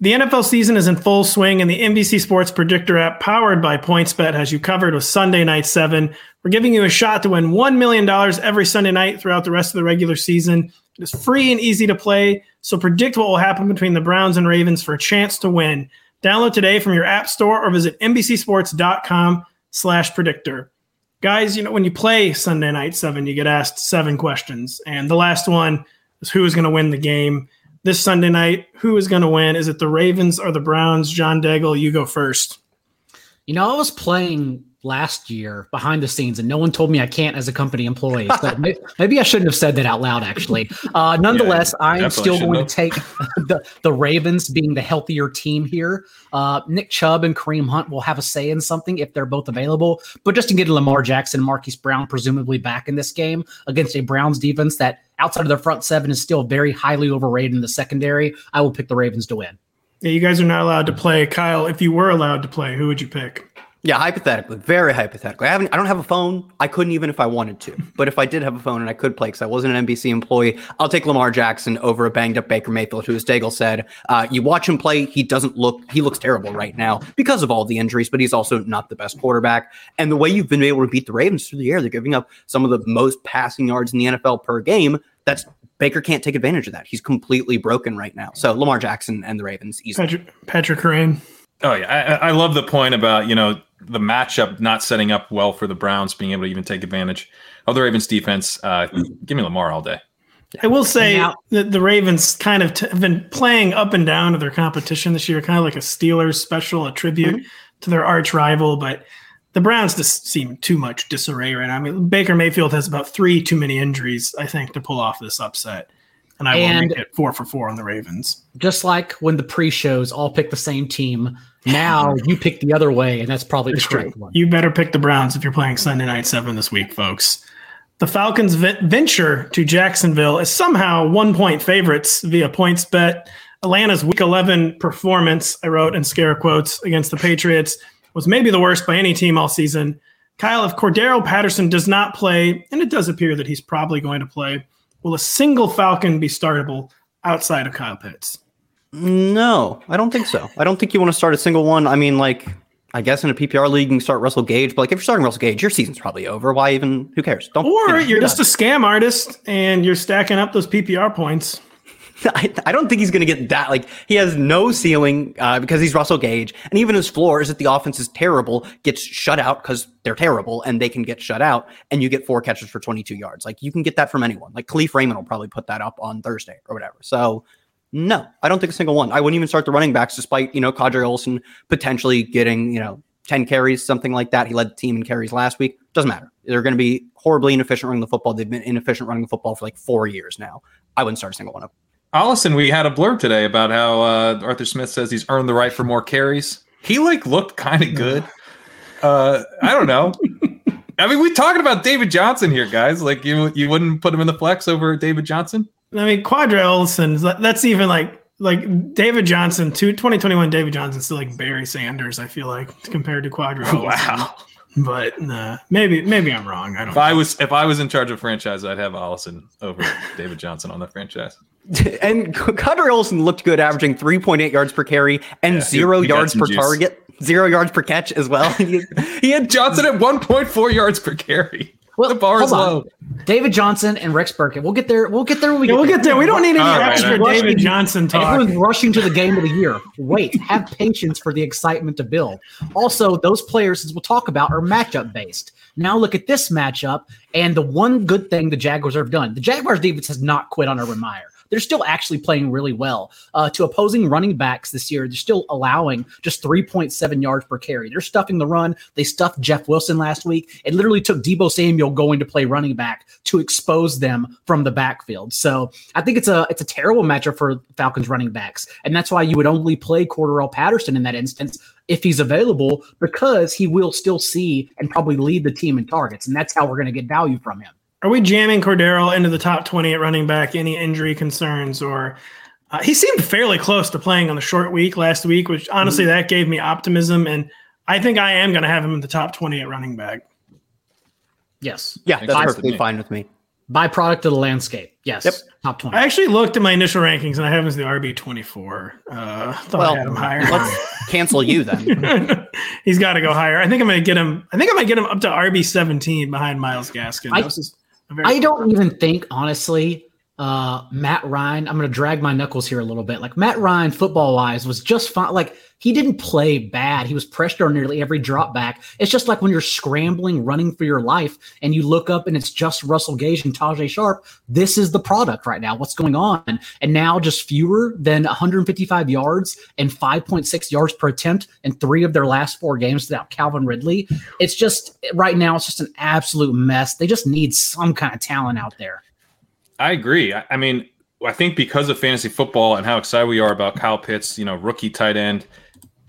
The NFL season is in full swing, and the NBC Sports Predictor app, powered by PointsBet, has you covered with Sunday Night 7. We're giving you a shot to win $1 million every Sunday night throughout the rest of the regular season. It is free and easy to play, so predict what will happen between the Browns and Ravens for a chance to win. Download today from your app store or visit NBCSports.com slash predictor. Guys, you know, when you play Sunday Night 7, you get asked seven questions, and the last one is who is going to win the game this Sunday night. Who is going to win? Is it the Ravens or the Browns? John Daigle, you go first. You know, I was playing last year behind the scenes, and no one told me I can't as a company employee. But maybe I shouldn't have said that out loud. Actually, uh, nonetheless, yeah, I am still going have. to take the the Ravens being the healthier team here. Uh, Nick Chubb and Kareem Hunt will have a say in something if they're both available. But just to get Lamar Jackson, Marquise Brown presumably back in this game against a Browns defense that outside of their front seven is still very highly overrated in the secondary, I will pick the Ravens to win. Yeah, you guys are not allowed to play. Kyle, if you were allowed to play, who would you pick? Yeah, hypothetically, very hypothetically. I haven't. I don't have a phone. I couldn't even if I wanted to. But if I did have a phone and I could play, because I wasn't an NBC employee, I'll take Lamar Jackson over a banged up Baker Mayfield, who, as Daigle said, uh, you watch him play. He doesn't look. He looks terrible right now because of all the injuries. But he's also not the best quarterback. And the way you've been able to beat the Ravens through the air, they're giving up some of the most passing yards in the NFL per game. That's Baker can't take advantage of that. He's completely broken right now. So Lamar Jackson and the Ravens easily. Patrick, Patrick Kerrane. Oh yeah, I, I love the point about you know the matchup not setting up well for the Browns being able to even take advantage of the Ravens defense. Uh, give me Lamar all day. I will say that the Ravens kind of t- have been playing up and down to their competition this year, kind of like a Steelers special, a tribute mm-hmm. to their arch rival. But the Browns just seem too much disarray right now. I mean, Baker Mayfield has about three too many injuries, I think, to pull off this upset. And I And- will make it four for four on the Ravens. Just like when the pre-shows all pick the same team, now you pick the other way, and that's probably the It's true. correct one. You better pick the Browns if you're playing Sunday night seven this week, folks. The Falcons' ve- venture to Jacksonville is somehow one point favorites via points bet. Atlanta's week 11 performance, I wrote in scare quotes, against the Patriots was maybe the worst by any team all season. Kyle, if Cordarrelle Patterson does not play, and it does appear that he's probably going to play, will a single Falcon be startable outside of Kyle Pitts? No, I don't think so. I don't think you want to start a single one. I mean, like, I guess in a PPR league, you can start Russell Gage, but like if you're starting Russell Gage, your season's probably over. Why even? Who cares? Don't. Or you know, do just a scam artist and you're stacking up those PPR points. I, I don't think he's going to get that. Like he has no ceiling uh, because he's Russell Gage, and even his floor is that the offense is terrible, gets shut out because they're terrible, and they can get shut out, and you get four catches for 22 yards. Like you can get that from anyone. Like Kalif Raymond will probably put that up on Thursday or whatever. So no, I don't think a single one. I wouldn't even start the running backs, despite you know Qadree Ollison potentially getting you know 10 carries, something like that. He led the team in carries last week. Doesn't matter. They're going to be horribly inefficient running the football. They've been inefficient running the football for like four years now. I wouldn't start a single one of them. Ollison, we had a blurb today about how uh, Arthur Smith says he's earned the right for more carries. He like looked kind of good. Uh, I don't know. I mean, we're talking about David Johnson here, guys. Like you, you wouldn't put him in the flex over David Johnson. I mean, Qadree Ollison, that's even like like David Johnson, two, 2021 David Johnson's still like Barry Sanders, I feel like, compared to Qadree. Wow. But nah, maybe maybe I'm wrong. I don't If know. I was if I was in charge of franchise, I'd have Ollison over David Johnson on the franchise. and Connor Olson looked good, averaging 3.8 yards per carry and Yeah, zero he got yards per juice. target, zero yards per catch as well. he, he had Johnson at 1.4 yards per carry. Well, the bar is hold on. low. David Johnson and Rex Burkhead. We'll get there. We'll get there when we Yeah, we'll get there. We don't need any All right, extra all right. David Johnson talk. Everyone's rushing to the game of the year. Wait, have patience for the excitement to build. Also, those players, as we'll talk about, are matchup based. Now look at this matchup, and the one good thing the Jaguars have done: the Jaguars defense has not quit on Urban Meyer. They're still actually playing really well. Uh, to opposing running backs this year, they're still allowing just 3.7 yards per carry. They're stuffing the run. They stuffed Jeff Wilson last week. It literally took Deebo Samuel going to play running back to expose them from the backfield. So I think it's a it's a terrible matchup for Falcons running backs, and that's why you would only play Cordarrelle Patterson in that instance if he's available because he will still see and probably lead the team in targets, and that's how we're going to get value from him. Are we jamming Cordarrelle into the top 20 at running back? Any injury concerns? Or uh, he seemed fairly close to playing on the short week last week, which honestly, that gave me optimism. And I think I am going to have him in the top 20 at running back. Yes, yeah, that's sense to perfectly fine with me. byproduct of the landscape. Yes, Yep. top twenty. I actually looked at my initial rankings and I have him as the RB24. Uh, thought I had him higher. let's cancel you then. He's got to go higher. I think I'm going to get him. I think I might get him up to RB 17 behind Myles Gaskin. I- That was just a very- I don't even think, honestly, uh, Matt Ryan. I'm going to drag my knuckles here a little bit. Like Matt Ryan, football wise, was just fine. Like he didn't play bad. He was pressured on nearly every drop back. It's just like when you're scrambling, running for your life, and you look up and it's just Russell Gage and Tajae Sharpe. This is the product right now. What's going on? And now just fewer than 155 yards and 5.6 yards per attempt in three of their last four games without Calvin Ridley. It's just right now. It's just an absolute mess. They just need some kind of talent out there. I agree. I, I mean, I think because of fantasy football and how excited we are about Kyle Pitts, you know, rookie tight end,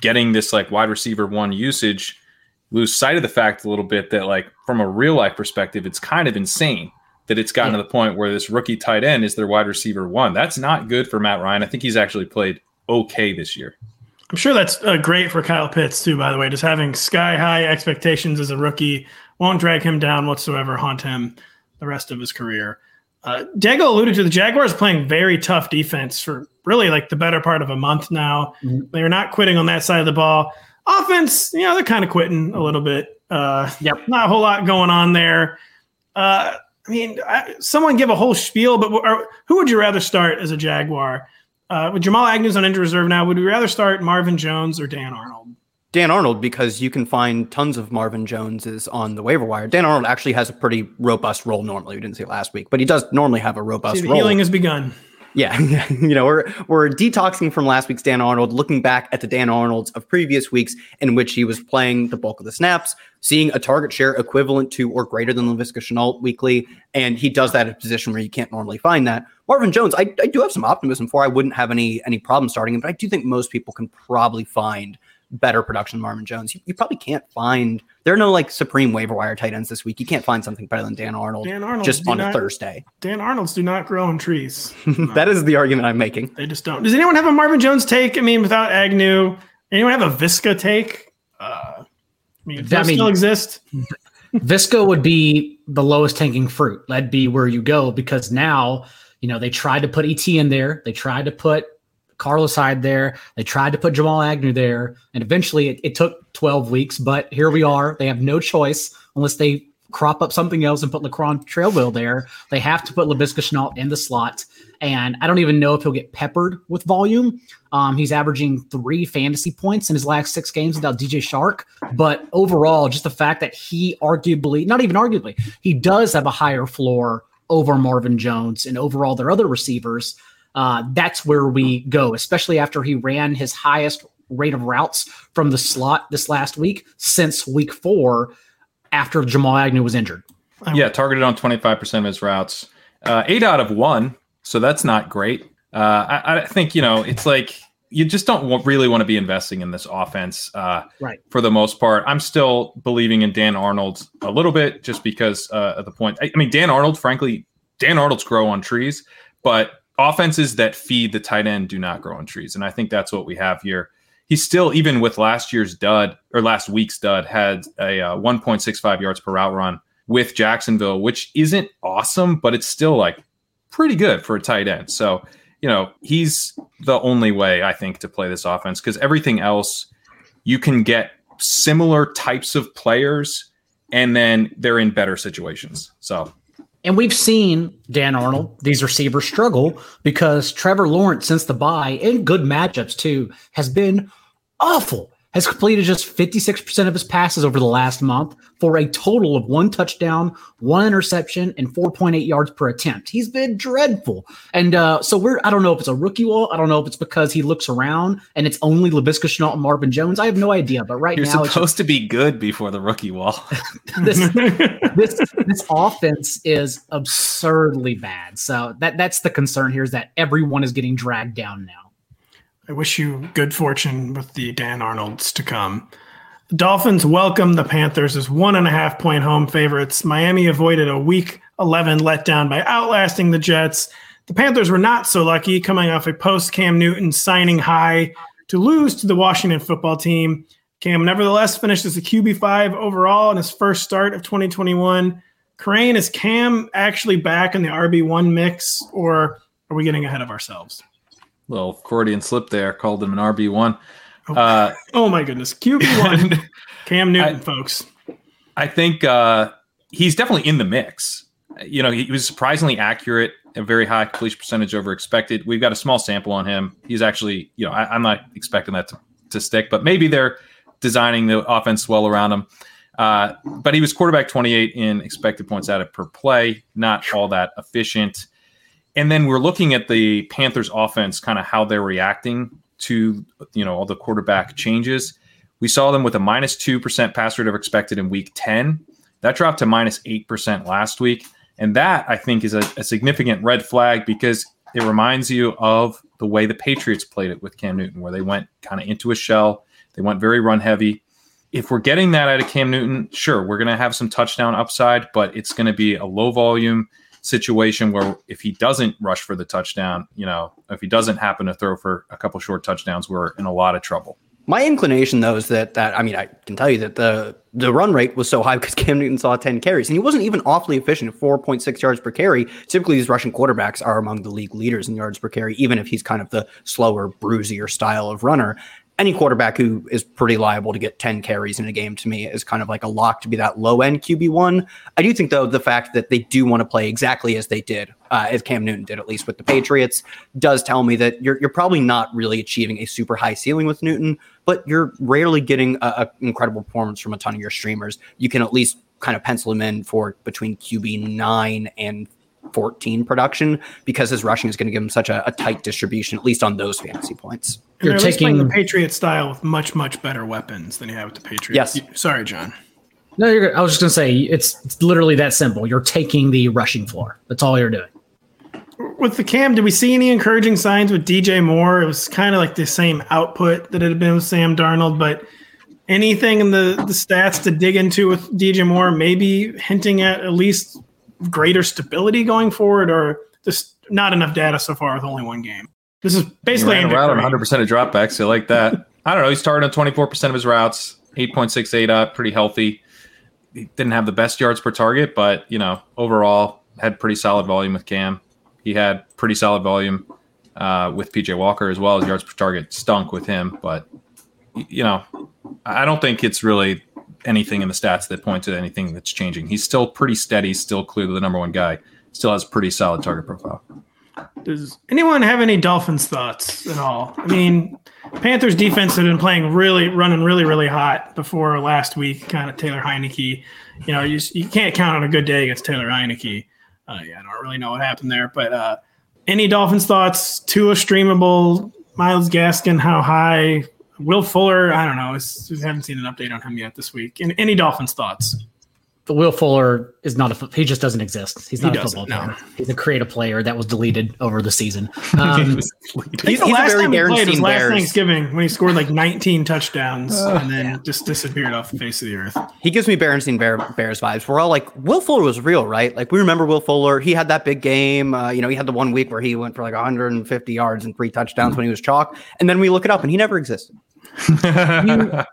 getting this like wide receiver one usage, lose sight of the fact a little bit that like from a real life perspective, it's kind of insane that it's gotten Yeah. to the point where this rookie tight end is their wide receiver one. That's not good for Matt Ryan. I think he's actually played okay this year. I'm sure that's uh, great for Kyle Pitts too. By the way, just having sky high expectations as a rookie won't drag him down whatsoever. Haunt him the rest of his career. Uh, Daigle alluded to the Jaguars playing very tough defense for really like the better part of a month now. Mhm. They're not quitting on that side of the ball. Offense, you know, they're kind of quitting a little bit. Uh, Yep. Not a whole lot going on there. Uh, I mean, I, someone give a whole spiel, but are, who would you rather start as a Jaguar? Uh, with Jamal Agnews on injured reserve now, would we rather start Marvin Jones or Dan Arnold? Dan Arnold, because you can find tons of Marvin Joneses on the waiver wire. Dan Arnold actually has a pretty robust role normally. We didn't see it last week, but he does normally have a robust See, the role. healing has begun. Yeah, you know, we're we're detoxing from last week's Dan Arnold, looking back at the Dan Arnolds of previous weeks in which he was playing the bulk of the snaps, seeing a target share equivalent to or greater than Laviska Shenault weekly, and he does that in a position where you can't normally find that. Marvin Jones, I, I do have some optimism for. I wouldn't have any any problem starting him, but I do think most people can probably find better production than Marvin Jones. You, you, probably can't find there are no like supreme waiver wire tight ends this week. You can't find something better than Dan Arnold. Dan Arnold just on not, a Thursday. Dan Arnold's do not grow on trees. that is the argument I'm making. They just don't. Does anyone have a Marvin Jones take? I mean, without Agnew, anyone have a Viska take? Uh, I mean, does that mean, still exist? Viska would be the lowest hanging fruit. That'd be where you go because now, you know, they tried to put ET in there. They tried to put Carlos Hyde there. They tried to put Jamal Agnew there, and eventually it, it, took 12 weeks, but here we are. They have no choice unless they crop up something else and put Laquan Treadwell there. They have to put Laviska Shenault in the slot, and I don't even know if he'll get peppered with volume. Um, he's averaging three fantasy points in his last six games without DJ Chark, but overall, just the fact that he arguably, not even arguably, he does have a higher floor over Marvin Jones and overall their other receivers – uh, that's where we go, especially after he ran his highest rate of routes from the slot this last week since week four after Jamal Agnew was injured. Yeah, targeted on 25% of his routes, uh, eight out of one. So that's not great. Uh, I, I, think, you know, it's like you just don't really want to be investing in this offense uh, right. for the most part. I'm still believing in Dan Arnold a little bit just because uh, of the point. I, I mean, Dan Arnold, frankly, Dan Arnold's grow on trees, but offenses that feed the tight end do not grow on trees. And I think that's what we have here. He still, even with last year's dud or last week's dud, had a uh, 1.65 yards per route run with Jacksonville, which isn't awesome, but it's still like pretty good for a tight end. So, you know, he's the only way I think to play this offense because everything else you can get similar types of players and then they're in better situations. So and we've seen Dan Arnold, these receivers struggle because Trevor Lawrence, since the bye, in good matchups too, has been awful has completed just 56% of his passes over the last month for a total of one touchdown, one interception, and 4.8 yards per attempt. He's been dreadful. And uh, so we're, I don't know if it's a rookie wall. I don't know if it's because he looks around and it's only Laviska Shenault and Marvin Jones. I have no idea. But right You're now, it's supposed to be good before the rookie wall. this, this, this offense is absurdly bad. So that, that's the concern here is that everyone is getting dragged down now. I wish you good fortune with the Dan Arnolds to come. Dolphins welcome the Panthers as one and a half point home favorites. Miami avoided a week 11 letdown by outlasting the Jets. The Panthers were not so lucky, coming off a post Cam Newton signing high to lose to the Washington football team. Cam nevertheless finished as a QB5 overall in his first start of 2021. Kerrane, is Cam actually back in the RB1 mix, or are we getting ahead of ourselves? Little Freudian slip there, called him an RB one. Oh, uh, oh, my goodness, QB one, Cam Newton, I, folks. I think uh, he's definitely in the mix. You know, he, was surprisingly accurate, a very high completion percentage over expected. We've got a small sample on him. He's actually, you know, I, am not expecting that to, to stick, but maybe they're designing the offense well around him. Uh, but he was quarterback 28 in expected points added per play, not all that efficient. And then we're looking at the Panthers offense, kind of how they're reacting to you know all the quarterback changes. We saw them with a minus two percent pass rate over expected in week 10. That dropped to minus eight percent last week. And that I think is a, a significant red flag because it reminds you of the way the Patriots played it with Cam Newton, where they went kind of into a shell. They went very run heavy. If we're getting that out of Cam Newton, sure, we're going to have some touchdown upside, but it's going to be a low volume situation where if he doesn't rush for the touchdown, you know, if he doesn't happen to throw for a couple short touchdowns, we're in a lot of trouble. My inclination, though, is that that I mean, I can tell you that the the run rate was so high because Cam Newton saw 10 carries, and he wasn't even awfully efficient 4.6 yards per carry. Typically, these Russian quarterbacks are among the league leaders in yards per carry, even if he's kind of the slower, bruisier style of runner any quarterback who is pretty liable to get 10 carries in a game to me is kind of like a lock to be that low end QB1. I do think, though, the fact that they do want to play exactly as they did, uh, as Cam Newton did, at least with the Patriots, does tell me that you're, you're probably not really achieving a super high ceiling with Newton, but you're rarely getting an incredible performance from a ton of your streamers. You can at least kind of pencil him in for between QB9 and 14 production because his rushing is going to give him such a, a, tight distribution, at least on those fantasy points. And You're taking the Patriot style with much, much better weapons than you have with the Patriots. Yes. Sorry, John. No, I was just going to say it's, it's literally that simple. You're taking the rushing floor. That's all you're doing with the cam, did we see any encouraging signs with DJ Moore? It was kind of like the same output that it had been with Sam Darnold, but anything in the, the stats to dig into with DJ Moore, maybe hinting at at least greater stability going forward, or just not enough data so far with only one game? This is basically around 100 percent of dropbacks. I like that. I don't know. He's starting on 24 percent of his routes, 8.68 up, pretty healthy. He didn't have the best yards per target, but you know, overall had pretty solid volume with Cam. He had pretty solid volume uh, with PJ Walker as well as yards per target stunk with him. But you know, I don't think it's really anything in the stats that point to anything that's changing. He's still pretty steady, still clearly the number one guy. Still has pretty solid target profile. Does anyone have any Dolphins thoughts at all? I mean, Panthers defense had been playing really, running really, really hot before last week. Kind of Taylor Heinicke. You know, you, you can't count on a good day against Taylor Heinicke. Uh, yeah, I don't really know what happened there, but uh, any Dolphins thoughts? Tua streamable, Myles Gaskin, how high? Will Fuller, I don't know. I haven't seen an update on him yet this week. And any Dolphins thoughts? Will Fuller is not a. He just doesn't exist. He's not he a football player. No. He's a creative player that was deleted over the season. Um, he's, the last time he played was last Thanksgiving when he scored like 19 touchdowns uh, and then yeah. just disappeared off the face of the earth. He gives me Berenstein Bear, Bears vibes. We're all like, Will Fuller was real, right? Like we remember Will Fuller. He had that big game. Uh, you know, he had the one week where he went for like 150 yards and three touchdowns when he was chalk, and then we look it up and he never existed. you,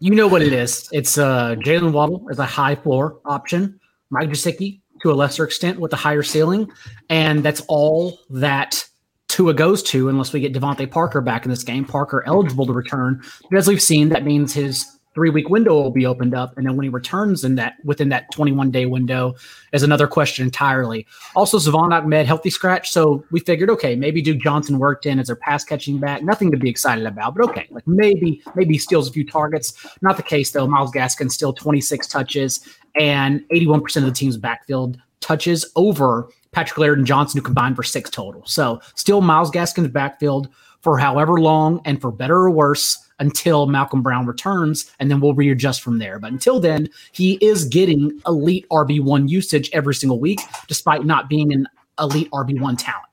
you know what it is. It's uh, Jaylen Waddle as a high floor option, Mike Gesicki to a lesser extent with a higher ceiling, and that's all that Tua goes to unless we get DeVante Parker back in this game. Parker eligible to return, but as we've seen, that means his three week window will be opened up, and then when he returns in that within that 21 day window is another question entirely. Also, Salvon Ahmed healthy scratch, so we figured okay, maybe Duke Johnson worked in as their pass catching back. Nothing to be excited about, but okay, like maybe maybe he steals a few targets. Not the case though. Myles Gaskin still 26 touches and 81% of the team's backfield touches over Patrick Laird and Johnson, who combined for six total. So still Myles Gaskin's backfield for however long and for better or worse until Malcolm Brown returns, and then we'll readjust from there. But until then, he is getting elite RB1 usage every single week, despite not being an elite RB1 talent.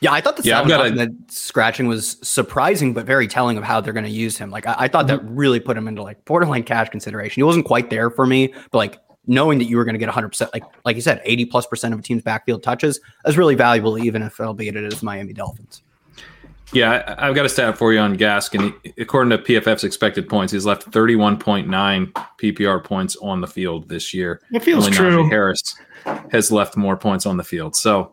Yeah, I thought the yeah, that scratching was surprising, but very telling of how they're going to use him. Like, I, I thought mm-hmm. that really put him into like borderline cash consideration. He wasn't quite there for me, but like knowing that you were going to get 100%, like like you said, 80 plus percent of a team's backfield touches is really valuable, even if albeit it is Miami Dolphins. Yeah, I've got a stat for you on Gaskin. According to PFF's expected points, he's left 31.9 PPR points on the field this year. It feels Only true. Najee Harris has left more points on the field. So,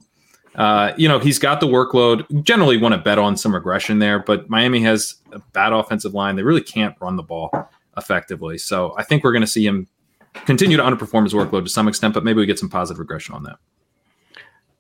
uh, you know, he's got the workload. Generally, want to bet on some regression there, but Miami has a bad offensive line. They really can't run the ball effectively. So, I think we're going to see him continue to underperform his workload to some extent, but maybe we get some positive regression on that.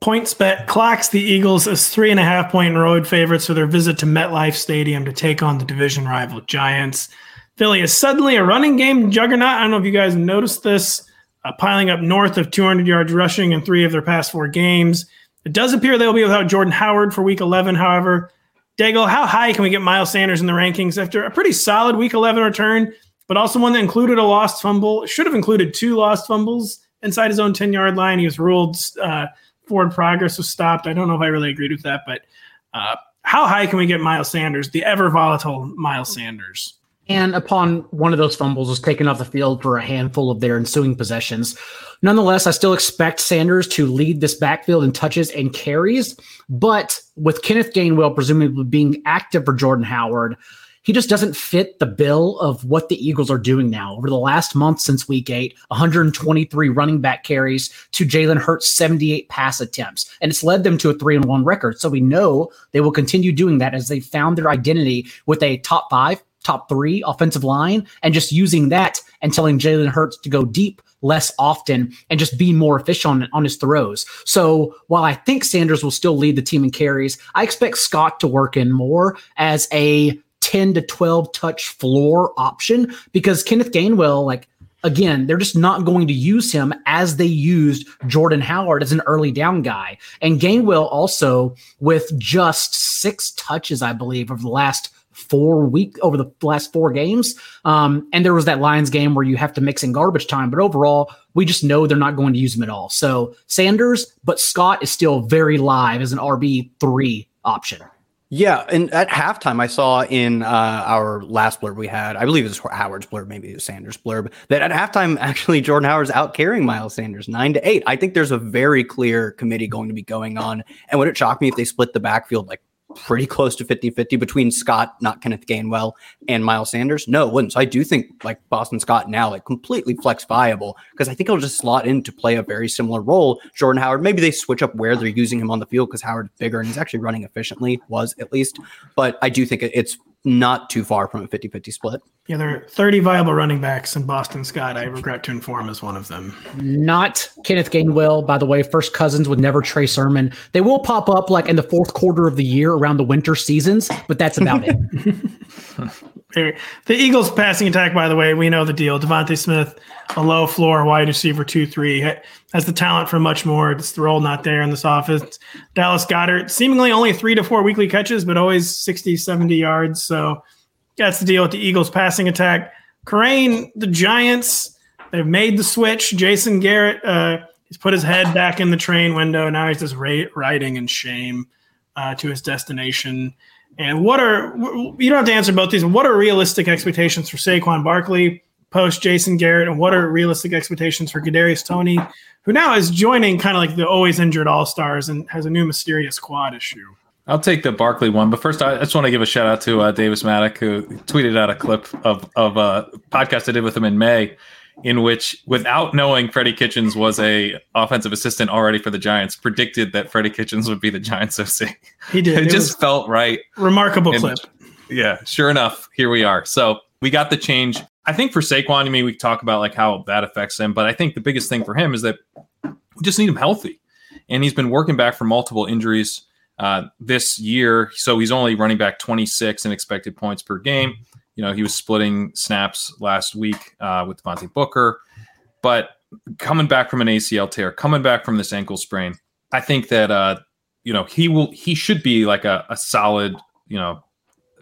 PointsBet clocks the Eagles as three and a half point road favorites for their visit to MetLife Stadium to take on the division rival Giants. Philly is suddenly a running game juggernaut. I don't know if you guys noticed this, uh, piling up north of 200 yards rushing in three of their past four games. It does appear they'll be without Jordan Howard for week 11, however. Daigle, how high can we get Miles Sanders in the rankings after a pretty solid week 11 return, but also one that included a lost fumble? Should have included two lost fumbles inside his own 10 yard line. He was ruled. Uh, forward progress was stopped. I don't know if I really agreed with that, but uh, how high can we get Miles Sanders, the ever volatile Miles Sanders? And upon one of those fumbles was taken off the field for a handful of their ensuing possessions. Nonetheless, I still expect Sanders to lead this backfield in touches and carries. But with Kenneth Gainwell presumably being active for Jordan Howard, he just doesn't fit the bill of what the Eagles are doing now. Over the last month since week eight, 123 running back carries to Jalen Hurts' 78 pass attempts. And it's led them to a three and one record. So we know they will continue doing that as they found their identity with a top five, top three offensive line and just using that and telling Jalen Hurts to go deep less often and just be more efficient on, on his throws. So while I think Sanders will still lead the team in carries, I expect Scott to work in more as a 10 to 12 touch floor option because Kenneth Gainwell, like again, they're just not going to use him as they used Jordan Howard as an early down guy. And Gainwell also with just six touches, I believe, over the last four week over the last four games. Um, and there was that Lions game where you have to mix in garbage time, but overall, we just know they're not going to use him at all. So Sanders, but Scott is still very live as an RB three option. Yeah, and at halftime, I saw in uh, our last blurb we had, I believe it was Howard's blurb, maybe it was Sanders' blurb, that at halftime, actually, Jordan Howard's out carrying Miles Sanders nine to eight. I think there's a very clear committee going to be going on. And would it shock me if they split the backfield like pretty close to 50 50 between Scott, not Kenneth Gainwell, and Miles Sanders? No, it wouldn't. So I do think like Boston Scott now, like completely flex viable because I think he'll just slot in to play a very similar role. Jordan Howard, maybe they switch up where they're using him on the field because Howard's bigger and he's actually running efficiently, was at least. But I do think it's not too far from a 50 50 split. Yeah, there are 30 viable running backs, and Boston Scott, I regret to inform, is one of them. Not Kenneth Gainwell, by the way. First cousins with never Trey Sermon. They will pop up like in the fourth quarter of the year around the winter seasons, but that's about it. The Eagles passing attack, by the way, we know the deal. DeVonta Smith, a low floor wide receiver, 2 3, has the talent for much more. It's the role not there in this offense. Dallas Goedert, seemingly only three to four weekly catches, but always 60, 70 yards. So that's the deal with the Eagles passing attack. Kerrane, the Giants, they've made the switch. Jason Garrett, uh, he's put his head back in the train window. Now he's just ra- riding in shame uh, to his destination. And what are you don't have to answer both these? What are realistic expectations for Saquon Barkley post Jason Garrett, and what are realistic expectations for Kadarius Toney, who now is joining kind of like the always injured All Stars and has a new mysterious quad issue? I'll take the Barkley one, but first I just want to give a shout out to uh, Davis Mattek, who tweeted out a clip of of a podcast I did with him in May, in which, without knowing Freddie Kitchens was a offensive assistant already for the Giants, predicted that Freddie Kitchens would be the Giants OC. He did. It, It just felt right. Remarkable And- clip. Yeah, sure enough, here we are. So we got the change. I think for Saquon, I mean, we talk about like how that affects him, but I think the biggest thing for him is that we just need him healthy, and he's been working back from multiple injuries uh, this year. So he's only running back 26 in expected points per game. You know, he was splitting snaps last week uh, with Devontae Booker, but coming back from an ACL tear, coming back from this ankle sprain, I think that uh, you know he will he should be like a, a solid you know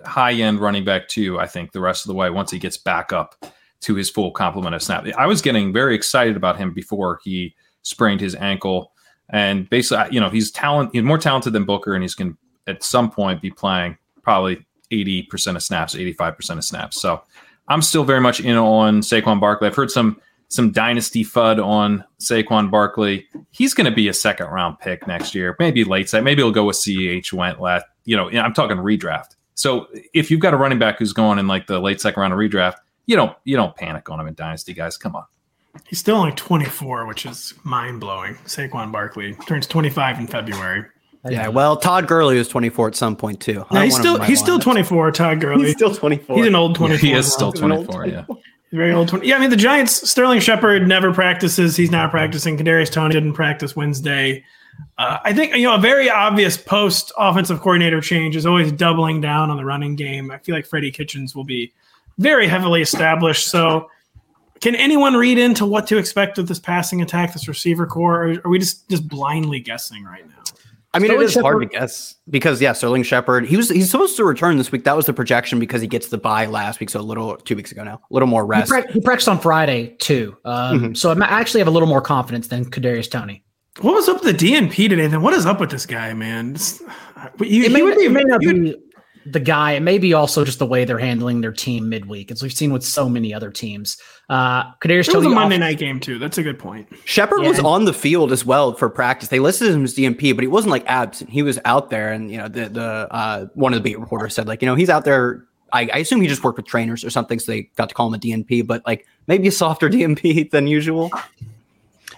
high end running back too. I think the rest of the way once he gets back up to his full complement of snap. I was getting very excited about him before he sprained his ankle, and basically, you know, he's talent. He's more talented than Booker, and he's going at some point be playing probably eighty percent of snaps, eighty five percent of snaps. So I'm still very much in on Saquon Barkley. I've heard some some dynasty fud on Saquon Barkley. He's going to be a second round pick next year, maybe late side. Maybe he'll go with Ceh went last. You know, I'm talking redraft. So if you've got a running back who's going in like the late second round of redraft, you don't you don't panic on him in dynasty, guys. Come on. He's still only 24, which is mind blowing. Saquon Barkley turns 25 in February. Yeah, well, Todd Gurley was 24 at some point too. No, he's still he's still lineup. 24. Todd Gurley. He's still 24. He's an old 24. he is still He's an old 24. Yeah. Very old. 20. Yeah, I mean the Giants. Sterling Shepard never practices. He's not practicing. Kadarius Toney didn't practice Wednesday. Uh, I think you know a very obvious post offensive coordinator change is always doubling down on the running game. I feel like Freddie Kitchens will be very heavily established. So, can anyone read into what to expect with this passing attack, this receiver core, or are we just just blindly guessing right now? I mean, Sterling it is hard to guess because yeah, Sterling Shepard. He was he's supposed to return this week. That was the projection because he gets the bye last week, so a little two weeks ago now, a little more He, rest. he practiced on Friday too, um, Mhm. so I'm- I actually have a little more confidence than Kadarius Toney. What was up with the DNP today? Then what is up with this guy, man? You- It may, would be- it may not he would- be the guy. It may be also just the way they're handling their team midweek, as we've seen with so many other teams. Uh, Kadarius It was Toney a Monday off- night game too. That's a good point. Shepard Yeah, was and- on the field as well for practice. They listed him as DMP, but he wasn't like absent. He was out there, and you know the the uh, one of the beat reporters said like you know he's out there. I, I assume he just worked with trainers or something, so they got to call him a DNP, but like maybe a softer DNP than usual.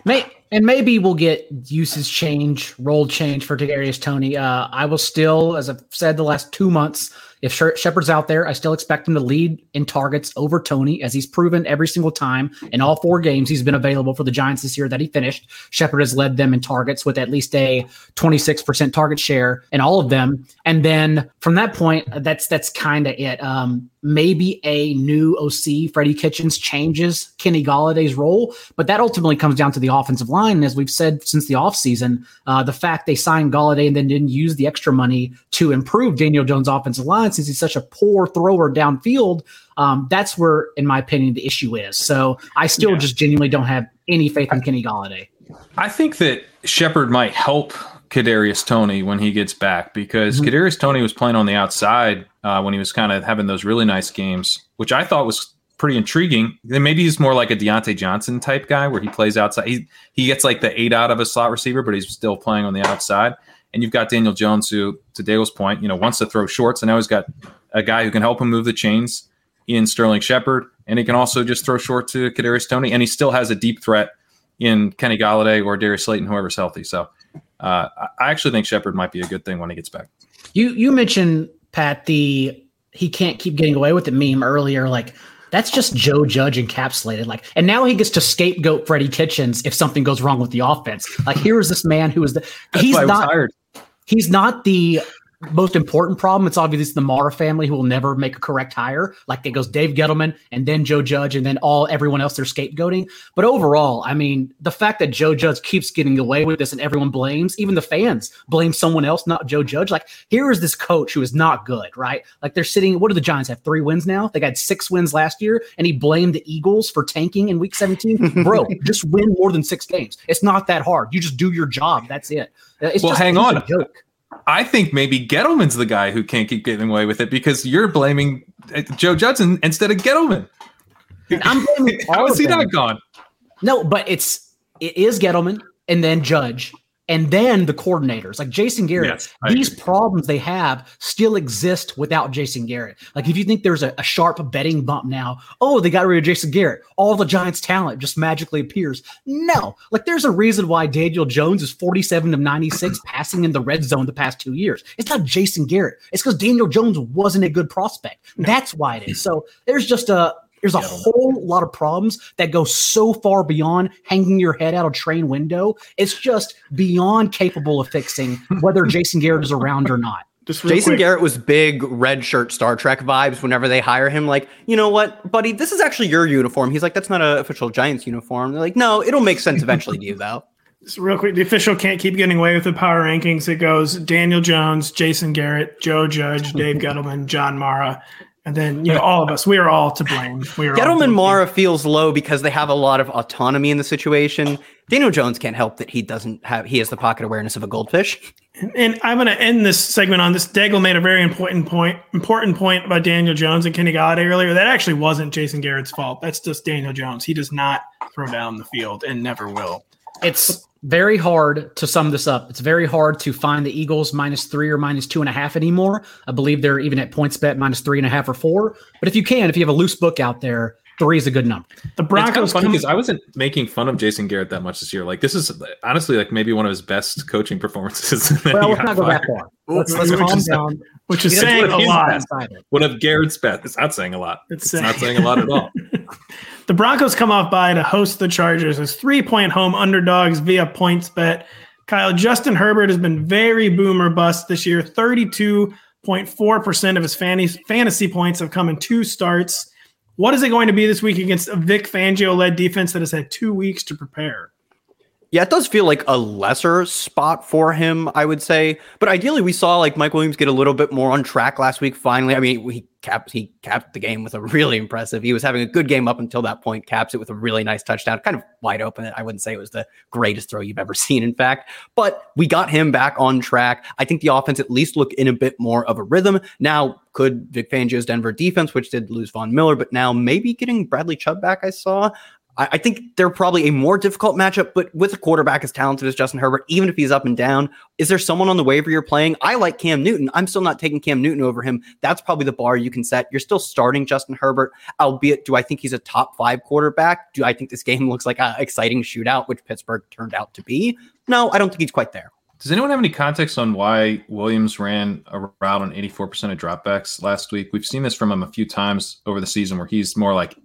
May, and maybe we'll get uses change, role change for Kadarius Toney. Uh, I will still, as I've said the last two months, If Shepard's out there, I still expect him to lead in targets over Toney, as he's proven every single time in all four games he's been available for the Giants this year that he finished. Shepard has led them in targets with at least a 26% target share in all of them. And then from that point, that's that's kind of it. Um, maybe a new OC, Freddie Kitchens, changes Kenny Golladay's role, but that ultimately comes down to the offensive line. And as we've said since the offseason, uh, the fact they signed Golladay and then didn't use the extra money to improve Daniel Jones' offensive line since he's such a poor thrower downfield, um, that's where, in my opinion, the issue is. So I still yeah. just genuinely don't have any faith in Kenny Golladay. I think that Shepard might help Kadarius Toney when he gets back because mm-hmm. Kadarius Toney was playing on the outside uh, when he was kind of having those really nice games, which I thought was pretty intriguing. Then maybe he's more like a Diontae Johnson type guy where he plays outside. He he gets like the eight out of a slot receiver, but he's still playing on the outside. And you've got Daniel Jones, who, to Dale's point, you know, wants to throw shorts, and now he's got a guy who can help him move the chains in Sterling Shepard, and he can also just throw short to Kadarius Toney, and he still has a deep threat in Kenny Golladay or Darius Slayton, whoever's healthy. So uh, I actually think Shepard might be a good thing when he gets back. You you mentioned Pat the he can't keep getting away with the meme earlier. Like that's just Joe Judge encapsulated. Like, and now he gets to scapegoat Freddie Kitchens if something goes wrong with the offense. Like, here is this man who is the he's not he's not the most important problem, it's obviously the Mara family who will never make a correct hire. Like it goes Dave Gettleman and then Joe Judge and then all everyone else they're scapegoating. But overall, I mean, the fact that Joe Judge keeps getting away with this and everyone blames, even the fans blame someone else, not Joe Judge. Like here is this coach who is not good, right? Like they're sitting. What do the Giants have? Three wins now. They got six wins last year, and he blamed the Eagles for tanking in Week 17. Bro, just win more than six games. It's not that hard. You just do your job. That's it. It's well, just, hang on. joke. I think maybe Gettleman's the guy who can't keep getting away with it because you're blaming uh, Joe Judson instead of Gettleman. I'm blaming How is he them. not gone? No, but it's it is Gettleman and then Judge and then the coordinators like Jason Garrett. Yes, these agree. problems they have still exist without Jason Garrett. Like if you think there's a, a, sharp betting bump now, oh, they got rid of Jason Garrett, all the Giants' talent just magically appears. No, like there's a reason why Daniel Jones is 47 of 96 passing in the red zone the past two years. It's not Jason Garrett. It's because Daniel Jones wasn't a good prospect. That's why it is. So there's just a there's a yeah. whole lot of problems that go so far beyond hanging your head out a train window. It's just beyond capable of fixing whether Jason Garrett is around or not. Jason quick. Garrett was big red shirt Star Trek vibes whenever they hire him. Like, you know what, buddy, this is actually your uniform. He's like, that's not an official Giants uniform. They're like, no, it'll make sense eventually to you, though. Just real quick, the official can't keep getting away with the power rankings. It goes Daniel Jones, Jason Garrett, Joe Judge, Dave Gettleman, John Mara, and then, you know, all of us, we are all to blame. We are Gettleman Mara feels low because they have a lot of autonomy in the situation. Daniel Jones can't help that he doesn't have, he has the pocket awareness of a goldfish. And, and I'm going to end this segment on this. Daigle made a very important point, important point about Daniel Jones and Kenny Golladay earlier. That actually wasn't Jason Garrett's fault. That's just Daniel Jones. He does not throw down the field and never will. It's very hard to sum this up. It's very hard to find the Eagles minus three or minus two and a half anymore. I believe they're even at PointsBet minus three and a half or four. But if you can, if you have a loose book out there, three is a good number. The Broncos. It's kind of funny because I wasn't making fun of Jason Garrett that much this year. Like this is honestly like maybe one of his best coaching performances. well, let's not go that far. Let's, let's calm is, down. Which is saying a lot. One of Garrett's best. It's not saying a lot. It's, it's saying. not saying a lot at all. The Broncos come off by to host the Chargers as three point home underdogs via points bet. Kyle, Justin Herbert has been very boomer bust this year. 32.4% of his fantasy points have come in two starts. What is it going to be this week against a Vic Fangio led defense that has had two weeks to prepare? Yeah, it does feel like a lesser spot for him, I would say. But ideally, we saw like Mike Williams get a little bit more on track last week. Finally, I mean, he capped he capped the game with a really impressive. He was having a good game up until that point. Caps it with a really nice touchdown, kind of wide open. I wouldn't say it was the greatest throw you've ever seen, in fact. But we got him back on track. I think the offense at least looked in a bit more of a rhythm. Now, could Vic Fangio's Denver defense, which did lose Von Miller, but now maybe getting Bradley Chubb back, I saw. I, think they're probably a more difficult matchup, but with a quarterback as talented as Justin Herbert, even if he's up and down, is there someone on the waiver you're playing? I like Cam Newton. I'm still not taking Cam Newton over him. That's probably the bar you can set. You're still starting Justin Herbert, albeit do I think he's a top five quarterback? Do I think this game looks like an exciting shootout, which Pittsburgh turned out to be? No, I don't think he's quite there. Does anyone have any context on why Williams ran a route on 84% of dropbacks last week? We've seen this from him a few times over the season where he's more like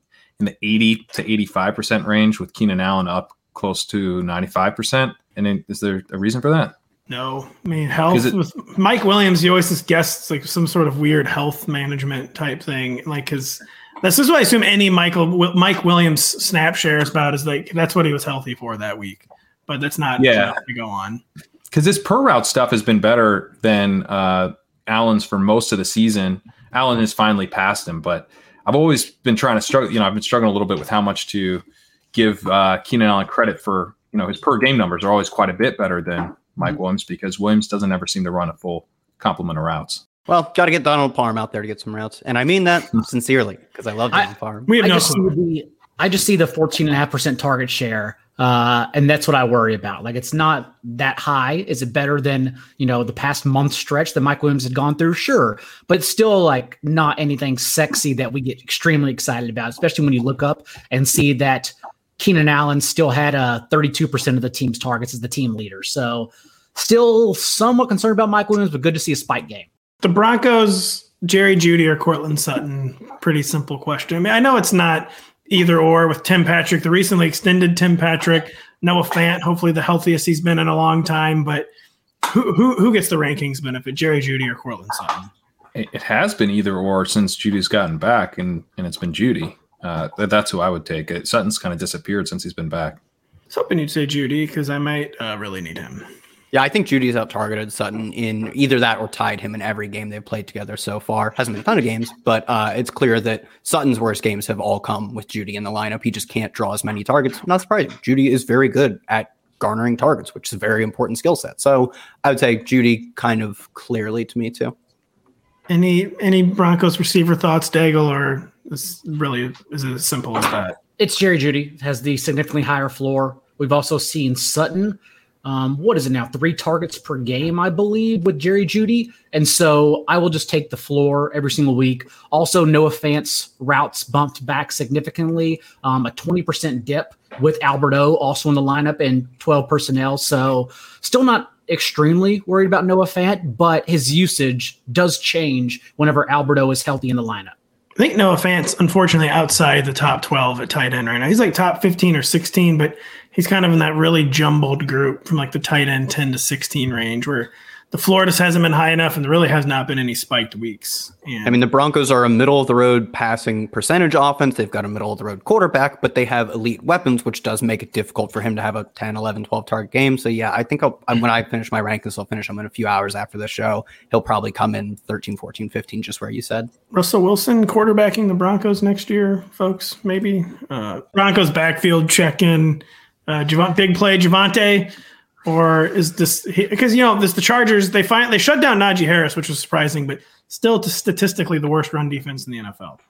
in the 80 to 85% range with Keenan Allen up close to 95%. And is there a reason for that? No, I mean health it- with Mike Williams. You always just guess like some sort of weird health management type thing. Like because this is what I assume any Michael Mike Williams snap share is about is like that's what he was healthy for that week. But that's not Yeah. to go on. because this per route stuff has been better than uh, Allen's for most of the season. Allen has finally passed him, but I've always been trying to struggle. You know, I've been struggling a little bit with how much to give uh, Keenan Allen credit for. You know, his per game numbers are always quite a bit better than Mike Williams because Williams doesn't ever seem to run a full complement of routes. Well, got to get Donald Parham out there to get some routes, and I mean that sincerely because I love I- Donald Parham. We have I no just see clue. the I just see the 14.5% target share. Uh, and that's what I worry about. Like it's not that high. Is it better than, you know, the past month stretch that Mike Williams had gone through? Sure. But still like not anything sexy that we get extremely excited about, especially when you look up and see that Keenan Allen still had uh 32% of the team's targets as the team leader. So still somewhat concerned about Mike Williams, but good to see a spike game. The Broncos, Jerry Jeudy or Courtland Sutton. Pretty simple question. I mean, I know it's not either or with Tim Patrick, the recently extended Tim Patrick, Noah Fant, hopefully the healthiest he's been in a long time. But who who, who gets the rankings benefit, Jerry Jeudy or Courtland Sutton? It, has been either or since Jeudy's gotten back, and and it's been Jeudy. Uh, that, that's who I would take. It. Sutton's kind of disappeared since he's been back. I was hoping you'd say Jeudy because I might uh, really need him. Yeah, I think Jeudy's out targeted Sutton in either that or tied him in every game they've played together so far. Hasn't been a ton of games, but uh, it's clear that Sutton's worst games have all come with Jeudy in the lineup. He just can't draw as many targets. Not surprising. Jeudy is very good at garnering targets, which is a very important skill set. So I would say Jeudy kind of clearly to me too. Any any Broncos receiver thoughts, Daigle, or is really is it as simple as that? It's Jerry Jeudy has the significantly higher floor. We've also seen Sutton. Um, what is it now? Three targets per game, I believe, with Jerry Jeudy. And so I will just take the floor every single week. Also, Noah Fant's routes bumped back significantly, um, a 20% dip with Alberto also in the lineup and 12 personnel. So still not extremely worried about Noah Fant, but his usage does change whenever Alberto is healthy in the lineup. I think Noah Fant's unfortunately outside the top 12 at tight end right now. He's like top 15 or 16, but he's kind of in that really jumbled group from like the tight end 10 to 16 range where the floor just hasn't been high enough and there really has not been any spiked weeks. And I mean, the Broncos are a middle of the road passing percentage offense. They've got a middle of the road quarterback, but they have elite weapons, which does make it difficult for him to have a 10, 11, 12 target game. So, yeah, I think I'll, when I finish my rankings, I'll finish them in a few hours after the show. He'll probably come in 13, 14, 15, just where you said. Russell Wilson quarterbacking the Broncos next year, folks, maybe. Uh, Broncos backfield check in, uh, Javon, big play Javonte, or is this because you know this the Chargers they find they shut down Najee Harris, which was surprising, but still to statistically the worst run defense in the NFL.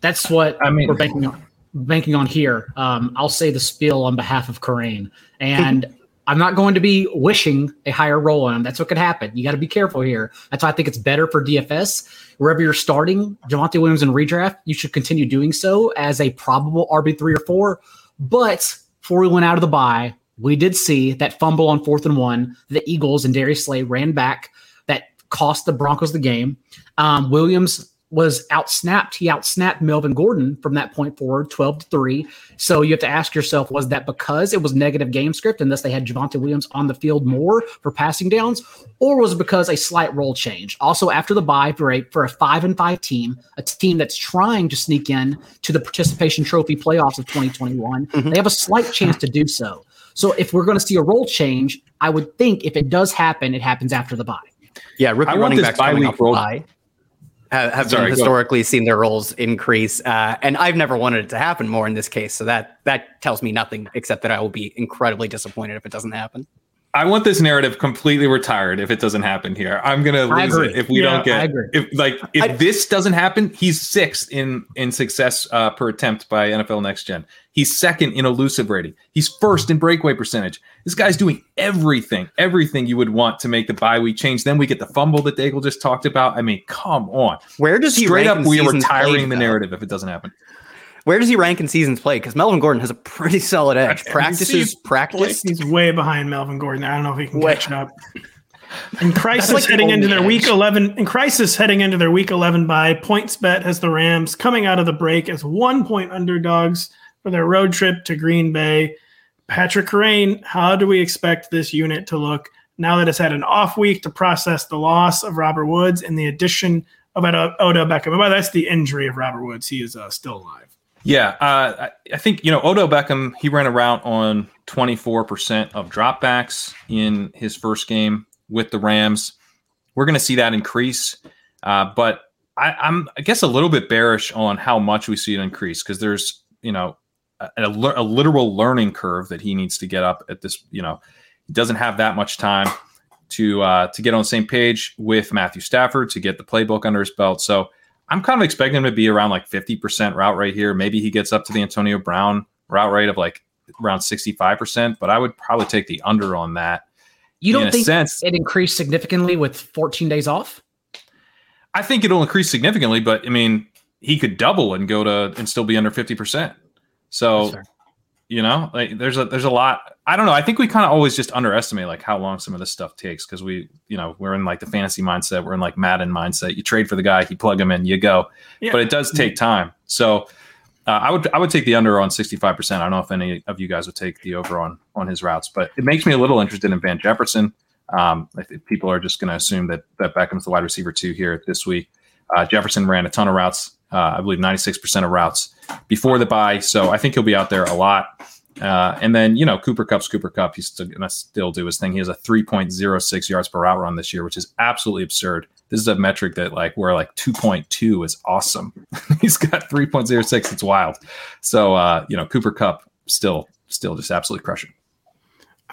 That's what I mean- we're banking on. Banking on here, um, I'll say the spiel on behalf of Kerrane, and I'm not going to be wishing a higher role on him. That's what could happen. You got to be careful here. That's why I think it's better for DFS. Wherever you're starting, Javonte Williams in redraft, you should continue doing so as a probable RB three or four. But before we went out of the bye, we did see that fumble on fourth and one. The Eagles and Darius Slay ran back. That cost the Broncos the game. Um, Williams was outsnapped. He outsnapped Melvin Gordon from that point forward, 12 to 3. So you have to ask yourself, was that because it was negative game script and thus they had Javonte Williams on the field more for passing downs? Or was it because a slight role change? Also, after the bye for a for a five and five team, a team that's trying to sneak in to the participation trophy playoffs of 2021, mm-hmm. they have a slight chance to do so. So if we're going to see a role change, I would think if it does happen, it happens after the bye. Yeah, rookie I want running this backs bye coming week off roll- bye have, have Sorry, been historically seen their roles increase, uh, and I've never wanted it to happen more in this case. So that that tells me nothing except that I will be incredibly disappointed if it doesn't happen. I want this narrative completely retired if it doesn't happen here. I'm gonna lose it if we Yeah, don't get if like if I- this doesn't happen, he's sixth in in success uh, per attempt by NFL Next Gen. He's second in elusive rating. He's first in breakaway percentage. This guy's doing everything, everything you would want to make the bye week change. Then we get the fumble that Daigle just talked about. I mean, come on. Where does he Straight up, we are retiring played, the narrative if it doesn't happen. Where does he rank in seasons played? Because Melvin Gordon has a pretty solid edge. Practices, practice. He's way behind Melvin Gordon. I don't know if he can Way- catch up. And crisis like heading into their week eleven. And crisis heading into their week eleven by PointsBet has the Rams coming out of the break as one point underdogs for their road trip to Green Bay. Pat Kerrane, how do we expect this unit to look now that it's had an off week to process the loss of Robert Woods and the addition of Odell Beckham? By the way, that's the injury of Robert Woods. He is uh, still alive. Yeah, uh, I, think you know Odell Beckham. He ran around on twenty four percent of dropbacks in his first game with the Rams. We're going to see that increase, uh, but I, I'm I guess a little bit bearish on how much we see it increase because there's you know a, a, a literal learning curve that he needs to get up at this. You know, he doesn't have that much time to uh, to get on the same page with Matthew Stafford to get the playbook under his belt. So I'm kind of expecting him to be around like 50% route rate here. Maybe he gets up to the Antonio Brown route rate of like around 65%, but I would probably take the under on that. You don't think sense- it increased significantly with 14 days off? I think it'll increase significantly, but I mean, he could double and go to and still be under 50%. So. You know, like there's a there's a lot. I don't know. I think we kind of always just underestimate like how long some of this stuff takes because we, you know, we're in like the fantasy mindset, we're in like Madden mindset. You trade for the guy, you plug him in, you go. Yeah. But it does take time. So, uh, I would I would take the under on 65%. I don't know if any of you guys would take the over on on his routes, but it makes me a little interested in Van Jefferson. Um, I think people are just going to assume that that Beckham's the wide receiver two here this week. Uh, Jefferson ran a ton of routes, uh, I believe 96% of routes before the bye, so I think he'll be out there a lot. Uh, and then you know Cooper Kupp's Cooper Kupp, he's still going to still do his thing. He has a 3.06 yards per route run this year, which is absolutely absurd. This is a metric that like where like 2.2 is awesome. he's got 3.06. It's wild. So uh, you know Cooper Kupp still still just absolutely crushing.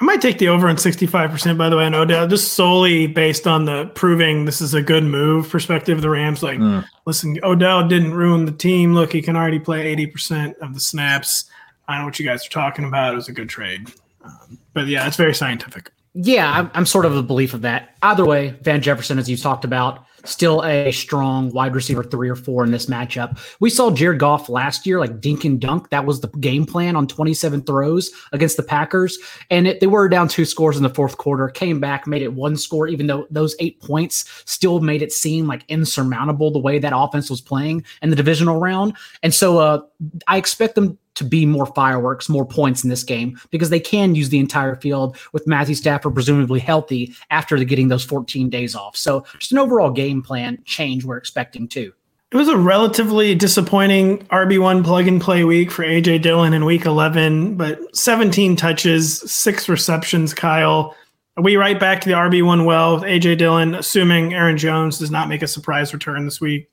I might take the over on 65%, by the way, on Odell, just solely based on the proving this is a good move perspective of the Rams. Like, Mm. listen, Odell didn't ruin the team. Look, he can already play 80% of the snaps. I know what you guys are talking about. It was a good trade. Um, but yeah, it's very scientific. Yeah, I'm, I'm sort of a belief of that. Either way, Van Jefferson, as you talked about, still a strong wide receiver three or four in this matchup. We saw Jared Goff last year, like dink and dunk. That was the game plan on 27 throws against the Packers. And it, they were down two scores in the fourth quarter, came back, made it one score, even though those eight points still made it seem like insurmountable the way that offense was playing in the divisional round. And so uh, I expect them to be more fireworks, more points in this game because they can use the entire field with Matthew Stafford presumably healthy after getting those 14 days off. So just an overall game plan change we're expecting too. It was a relatively disappointing RB1 plug and play week for AJ Dillon in week 11, but 17 touches, six receptions, Kyle. Are we right back to the RB1 well with AJ Dillon, assuming Aaron Jones does not make a surprise return this week?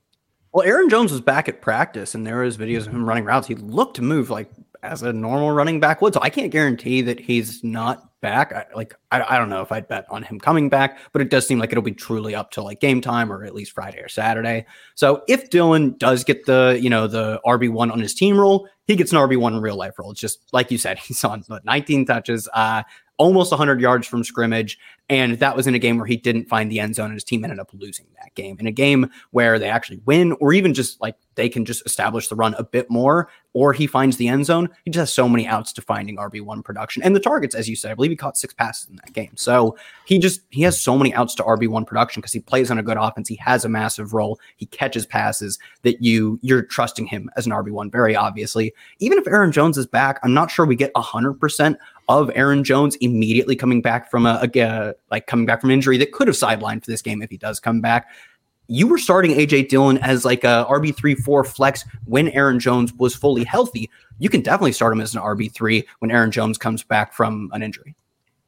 Well, Aaron Jones was back at practice, and there was videos of him running routes. He looked to move like as a normal running back would. So I can't guarantee that he's not back. I, like I, I don't know if I'd bet on him coming back, but it does seem like it'll be truly up to like game time or at least Friday or Saturday. So if Dillon does get the you know the RB one on his team role, he gets an RB one in real life role. It's just like you said, he's on what, 19 touches, uh, almost 100 yards from scrimmage. And that was in a game where he didn't find the end zone and his team ended up losing that game. In a game where they actually win, or even just like they can just establish the run a bit more, or he finds the end zone, he just has so many outs to finding RB1 production. And the targets, as you said, I believe he caught six passes in that game. So he just he has so many outs to RB1 production because he plays on a good offense. He has a massive role. He catches passes that you you're trusting him as an RB1, very obviously. Even if Aaron Jones is back, I'm not sure we get hundred percent of Aaron Jones immediately coming back from a, a uh, like coming back from injury that could have sidelined for this game if he does come back. You were starting AJ Dillon as like a RB three four flex when Aaron Jones was fully healthy. You can definitely start him as an RB three when Aaron Jones comes back from an injury.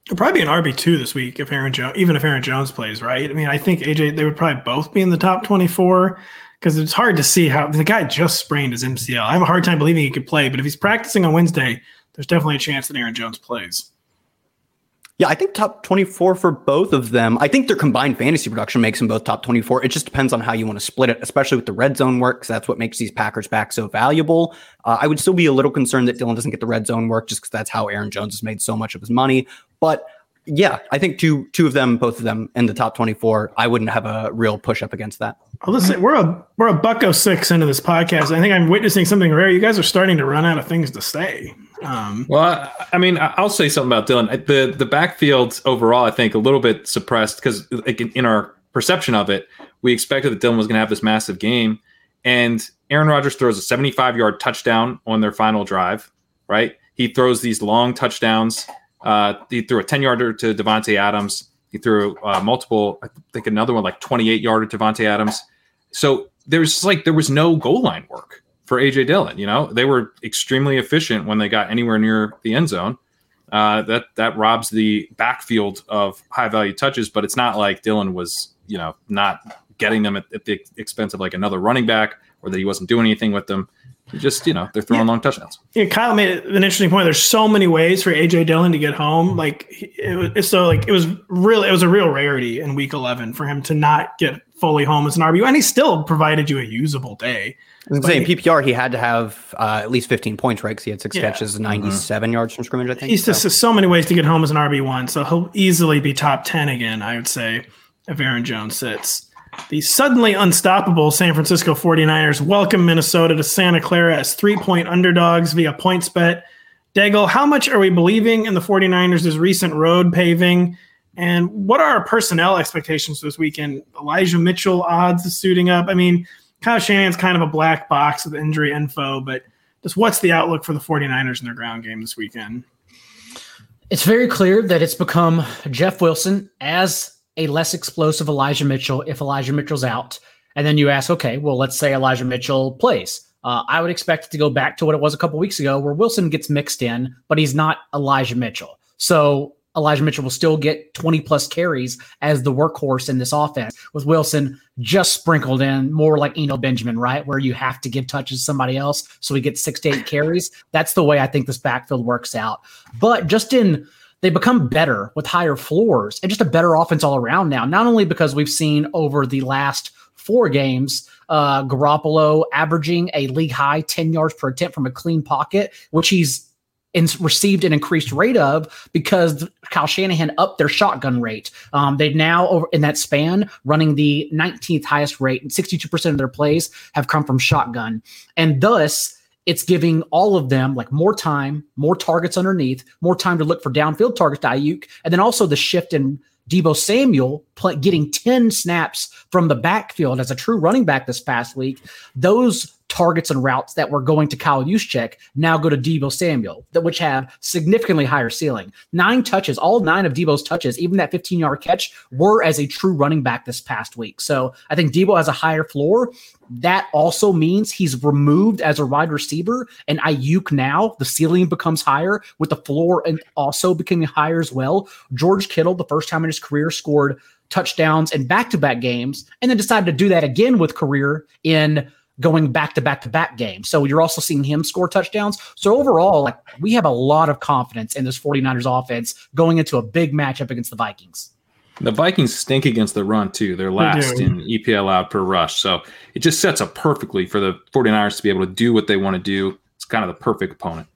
It'll probably be an RB two this week if Aaron Jones, even if Aaron Jones plays, right? I mean, I think AJ they would probably both be in the top twenty four because it's hard to see how the guy just sprained his MCL. I have a hard time believing he could play, but if he's practicing on Wednesday, there's definitely a chance that Aaron Jones plays. Yeah, I think top 24 for both of them. I think their combined fantasy production makes them both top 24. It just depends on how you want to split it, especially with the red zone work, because that's what makes these Packers back so valuable. Uh, I would still be a little concerned that Dillon doesn't get the red zone work just because that's how Aaron Jones has made so much of his money. But Yeah, I think two two of them, both of them in the top 24. I wouldn't have a real push up against that. Well, listen, we're a we're a bucko six into this podcast. I think I'm witnessing something rare. You guys are starting to run out of things to say. Um, well, I, I mean, I'll say something about Dillon. The the backfield overall, I think, a little bit suppressed because like in, in our perception of it, we expected that Dillon was going to have this massive game, and Aaron Rodgers throws a 75 yard touchdown on their final drive. Right, he throws these long touchdowns uh, he threw a 10 yarder to Davante Adams. He threw uh, multiple, I think another one like 28 yarder to Davante Adams. So there's like there was no goal line work for AJ Dillon. You know, they were extremely efficient when they got anywhere near the end zone. Uh, that that robs the backfield of high value touches, but it's not like Dillon was you know not getting them at, at the expense of like another running back or that he wasn't doing anything with them just you know they're throwing yeah. long touchdowns. Yeah, Kyle made an interesting point. There's so many ways for AJ Dillon to get home. Like it was so like it was really it was a real rarity in Week 11 for him to not get fully home as an RB, and he still provided you a usable day. I was saying PPR, he had to have uh, at least 15 points, right? Because he had six yeah. catches, 97 mm-hmm. yards from scrimmage. I think he's so. just so many ways to get home as an RB one, so he'll easily be top 10 again. I would say if Aaron Jones sits. The suddenly unstoppable San Francisco 49ers welcome Minnesota to Santa Clara as three point underdogs via PointsBet. Daigle, how much are we believing in the 49ers' recent road paving? And what are our personnel expectations this weekend? Elijah Mitchell odds is suiting up. I mean, Kyle Shanahan's kind of a black box with injury info, but just what's the outlook for the 49ers in their ground game this weekend? It's very clear that it's become Jeff Wilson as a less explosive Elijah Mitchell if Elijah Mitchell's out. And then you ask, okay, well, let's say Elijah Mitchell plays. Uh, I would expect it to go back to what it was a couple weeks ago, where Wilson gets mixed in, but he's not Elijah Mitchell. So Elijah Mitchell will still get 20 plus carries as the workhorse in this offense, with Wilson just sprinkled in more like Eno Benjamin, right? Where you have to give touches to somebody else so he gets six to eight carries. That's the way I think this backfield works out. But just in they become better with higher floors and just a better offense all around now. Not only because we've seen over the last four games, uh, Garoppolo averaging a league high 10 yards per attempt from a clean pocket, which he's in, received an increased rate of because Kyle Shanahan upped their shotgun rate. Um, they've now, over in that span, running the 19th highest rate, and 62% of their plays have come from shotgun. And thus, it's giving all of them like more time, more targets underneath, more time to look for downfield targets to Aiyuk, and then also the shift in Deebo Samuel play, getting 10 snaps from the backfield as a true running back this past week. Those targets and routes that were going to Kyle Juszczyk now go to Deebo Samuel, which have significantly higher ceiling. Nine touches, all nine of Deebo's touches, even that 15 yard catch, were as a true running back this past week. So I think Deebo has a higher floor. That also means he's removed as a wide receiver, and Aiyuk now the ceiling becomes higher with the floor and also becoming higher as well. George Kittle, the first time in his career, scored touchdowns in back to back games, and then decided to do that again with career in going back to back to back games. So you're also seeing him score touchdowns. So overall, like we have a lot of confidence in this 49ers offense going into a big matchup against the Vikings. The Vikings stink against the run too. They're last they in EPA allowed per rush. So it just sets up perfectly for the 49ers to be able to do what they want to do. It's kind of the perfect opponent.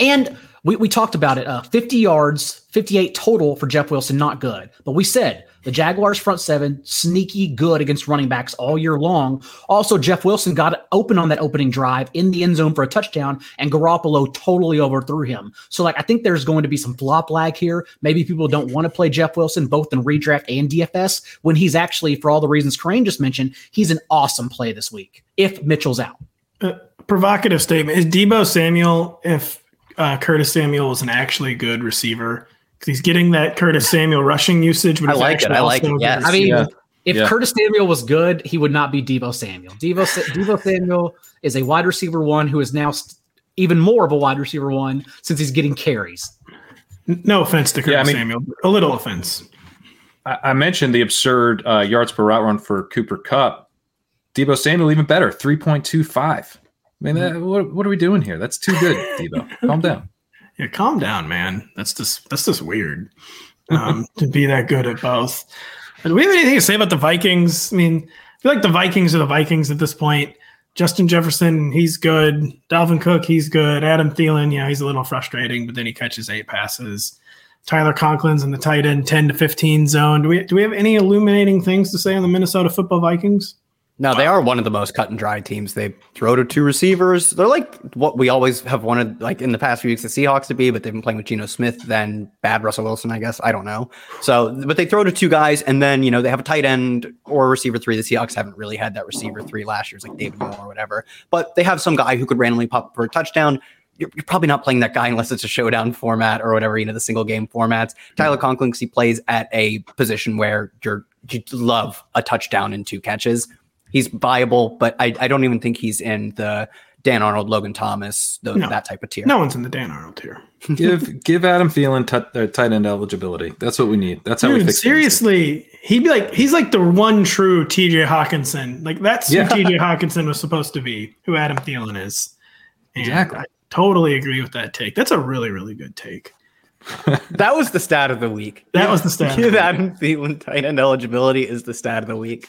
And we, we talked about it uh, 50 yards, 58 total for Jeff Wilson, not good. But we said the Jaguars front seven, sneaky good against running backs all year long. Also, Jeff Wilson got open on that opening drive in the end zone for a touchdown, and Garoppolo totally overthrew him. So, like, I think there's going to be some flop lag here. Maybe people don't want to play Jeff Wilson both in redraft and DFS when he's actually, for all the reasons Kerrane just mentioned, he's an awesome play this week if Mitchell's out. Uh, provocative statement. Is Deebo Samuel, if uh, Curtis Samuel was an actually good receiver, he's getting that Curtis Samuel rushing usage. But I like it. I like it. Yes. I mean, yeah. if yeah. Curtis Samuel was good, he would not be Deebo Samuel. Deebo, Deebo Samuel is a wide receiver one who is now st- even more of a wide receiver one since he's getting carries. No offense to Curtis yeah, I mean, Samuel, a little offense. I, I mentioned the absurd uh, yards per route run for Cooper Kupp. Deebo Samuel even better, three point two five. I mean, that, what, what are we doing here? That's too good, Deebo. Calm down. Yeah, calm down, man. That's just that's just weird um, to be that good at both. do we have anything to say about the Vikings? I mean, I feel like the Vikings are the Vikings at this point. Justin Jefferson, he's good. Dalvin Cook, he's good. Adam Thielen, yeah, he's a little frustrating, but then he catches eight passes. Tyler Conklin's in the tight end 10 to 15 zone. Do we do we have any illuminating things to say on the Minnesota Football Vikings? No, they are one of the most cut and dry teams. They throw to two receivers. They're like what we always have wanted, like in the past few weeks, the Seahawks to be, but they've been playing with Geno Smith, then bad Russell Wilson, I guess. I don't know. So, but they throw to two guys, and then, you know, they have a tight end or receiver three. The Seahawks haven't really had that receiver three last year, it's like David Moore or whatever. But they have some guy who could randomly pop for a touchdown. You're, you're, probably not playing that guy unless it's a showdown format or whatever, you know, the single game formats. Tyler Conklin, he plays at a position where you're, you love a touchdown and two catches he's viable, but I, I don't even think he's in the Dan Arnold, Logan Thomas, the, no, that type of tier. No one's in the Dan Arnold tier. give give Adam Thielen t- uh, tight end eligibility. That's what we need. That's how Dude, we fix seriously. Things. He'd be like he's like the one true T.J. Hockenson. Like that's yeah. who T.J. Hockenson was supposed to be. Who Adam Thielen is. And exactly. I totally agree with that take. That's a really really good take. that was the stat of the week. That was the stat. Give Adam Thielen tight end eligibility is the stat of the week.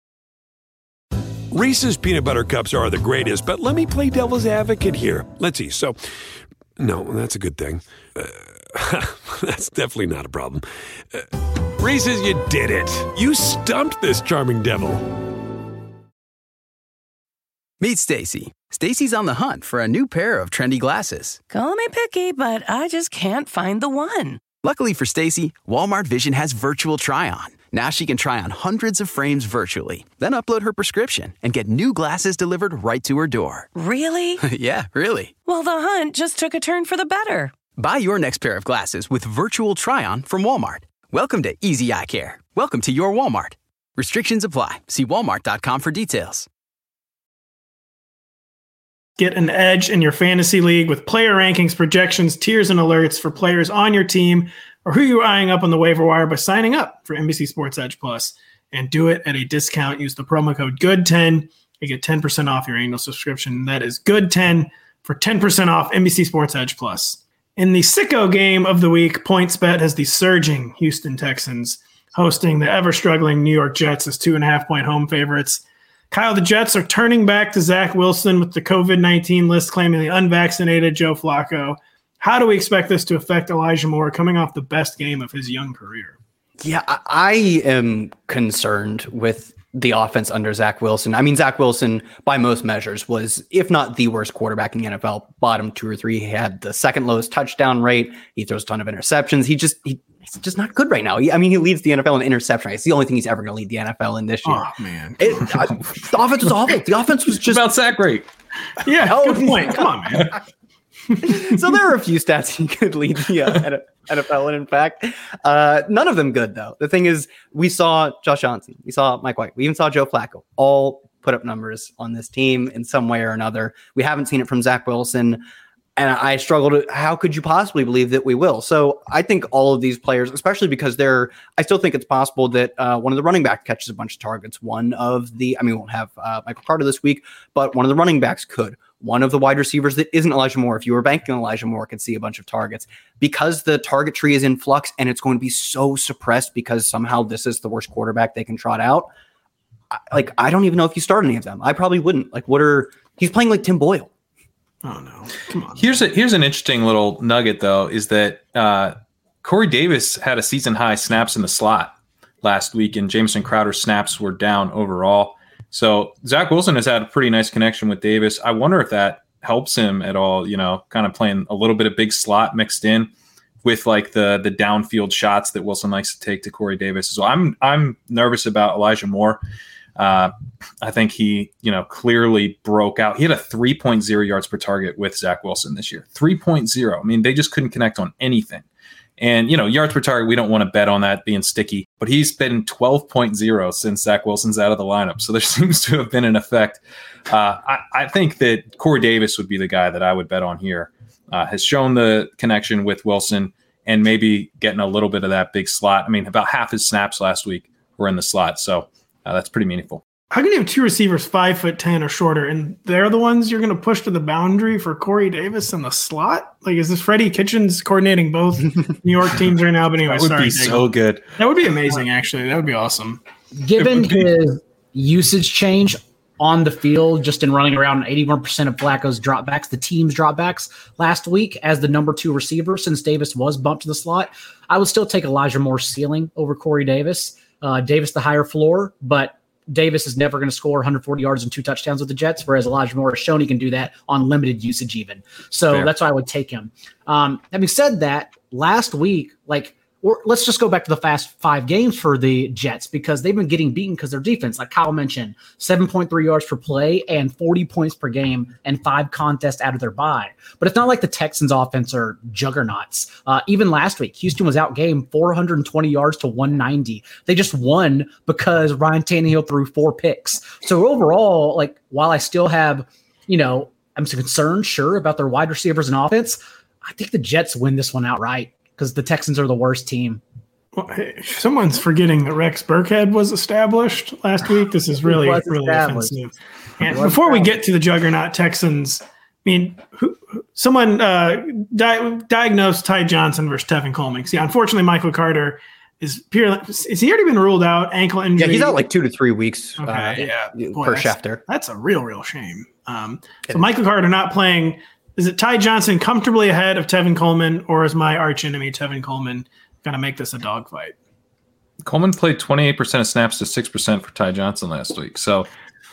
Reese's peanut butter cups are the greatest, but let me play devil's advocate here. Let's see. So, no, that's a good thing. Uh, that's definitely not a problem. Uh, Reese's, you did it. You stumped this charming devil. Meet Stacy. Stacy's on the hunt for a new pair of trendy glasses. Call me picky, but I just can't find the one. Luckily for Stacy, Walmart Vision has virtual try on. Now she can try on hundreds of frames virtually, then upload her prescription and get new glasses delivered right to her door. Really? yeah, really. Well, the hunt just took a turn for the better. Buy your next pair of glasses with virtual try on from Walmart. Welcome to Easy Eye Care. Welcome to your Walmart. Restrictions apply. See walmart.com for details. Get an edge in your fantasy league with player rankings, projections, tiers, and alerts for players on your team or who you're eyeing up on the waiver wire by signing up for NBC Sports Edge Plus and do it at a discount. Use the promo code GOOD10. You get 10% off your annual subscription. That is GOOD10 for 10% off NBC Sports Edge Plus. In the sicko game of the week, PointsBet has the surging Houston Texans hosting the ever struggling New York Jets as two and a half point home favorites. Kyle, the Jets are turning back to Zach Wilson with the COVID 19 list claiming the unvaccinated Joe Flacco. How do we expect this to affect Elijah Moore coming off the best game of his young career? Yeah, I am concerned with the offense under Zach Wilson. I mean, Zach Wilson, by most measures, was, if not the worst quarterback in the NFL, bottom two or three. He had the second lowest touchdown rate. He throws a ton of interceptions. He just, he, he's just not good right now. He, I mean, he leads the NFL in interception rates. It's the only thing he's ever going to lead the NFL in this year. Oh, man. It, uh, the offense was awful. The offense was just. about sack rate. Yeah, oh, good point. Come on, man. so there are a few stats he could lead the uh, NFL in. In fact, uh, none of them good though. The thing is, we saw Josh Johnson, we saw Mike White, we even saw Joe Flacco, all put up numbers on this team in some way or another. We haven't seen it from Zach Wilson. And I struggle to how could you possibly believe that we will? So I think all of these players, especially because they're, I still think it's possible that uh, one of the running backs catches a bunch of targets. One of the, I mean, we won't have uh, Michael Carter this week, but one of the running backs could one of the wide receivers that isn't Elijah Moore, if you were banking on Elijah Moore, could see a bunch of targets because the target tree is in flux and it's going to be so suppressed because somehow this is the worst quarterback they can trot out. like, I don't even know if you start any of them. I probably wouldn't. Like, what are he's playing like Tim Boyle? Oh no! Come on. Here's a here's an interesting little nugget though is that uh, Corey Davis had a season high snaps in the slot last week, and Jamison Crowder snaps were down overall. So Zach Wilson has had a pretty nice connection with Davis. I wonder if that helps him at all. You know, kind of playing a little bit of big slot mixed in with like the the downfield shots that Wilson likes to take to Corey Davis. So I'm I'm nervous about Elijah Moore. Uh, I think he, you know, clearly broke out. He had a 3.0 yards per target with Zach Wilson this year. 3.0. I mean, they just couldn't connect on anything. And, you know, yards per target, we don't want to bet on that being sticky, but he's been 12.0 since Zach Wilson's out of the lineup. So there seems to have been an effect. Uh, I, I, think that Corey Davis would be the guy that I would bet on here. Uh, has shown the connection with Wilson. and maybe getting a little bit of that big slot. I mean, about half his snaps last week were in the slot, so uh, that's pretty meaningful. How can you have two receivers five foot ten or shorter, and they're the ones you're going to push to the boundary for Corey Davis in the slot? Like, is this Freddie Kitchens coordinating both New York teams right now? But anyway, that would sorry, be so good. That would be amazing. Actually, that would be awesome. Given his usage change on the field, just in running around 81% of Flacco's dropbacks, the team's dropbacks last week as the number two receiver since Davis was bumped to the slot, I would still take Elijah Moore's ceiling over Corey Davis. Uh, Davis the higher floor, but Davis is never going to score 140 yards and two touchdowns with the Jets, whereas Elijah Moore has shown he can do that on limited usage, even. So Fair. that's why I would take him. Um, having said that, last week, like or let's just go back to the fast five games for the Jets because they've been getting beaten because their defense, like Kyle mentioned, 7.3 yards per play and 40 points per game and five contests out of their bye. But it's not like the Texans offense are juggernauts. Uh, even last week, Houston was out game 420 yards to 190. They just won because Ryan Tannehill threw four picks. So overall, like while I still have, you know, I'm concerned, sure, about their wide receivers and offense. I think the Jets win this one outright because the Texans are the worst team. Well, hey, someone's forgetting that Rex Burkhead was established last week. This is really, really offensive. And before we get to the juggernaut Texans, I mean, who, someone uh, di- diagnosed Ty Johnson versus Tevin Coleman. See, unfortunately, Michael Carter is purely. Is he already been ruled out? Ankle injury. Yeah, he's out like two to three weeks. Okay, uh, yeah, Boy, per Schefter. That's a real, real shame. Um, so Michael Carter not playing is it Ty Johnson comfortably ahead of Tevin Coleman, or is my arch enemy Tevin Coleman going to make this a dogfight? Coleman played 28% of snaps to 6% for Ty Johnson last week. So,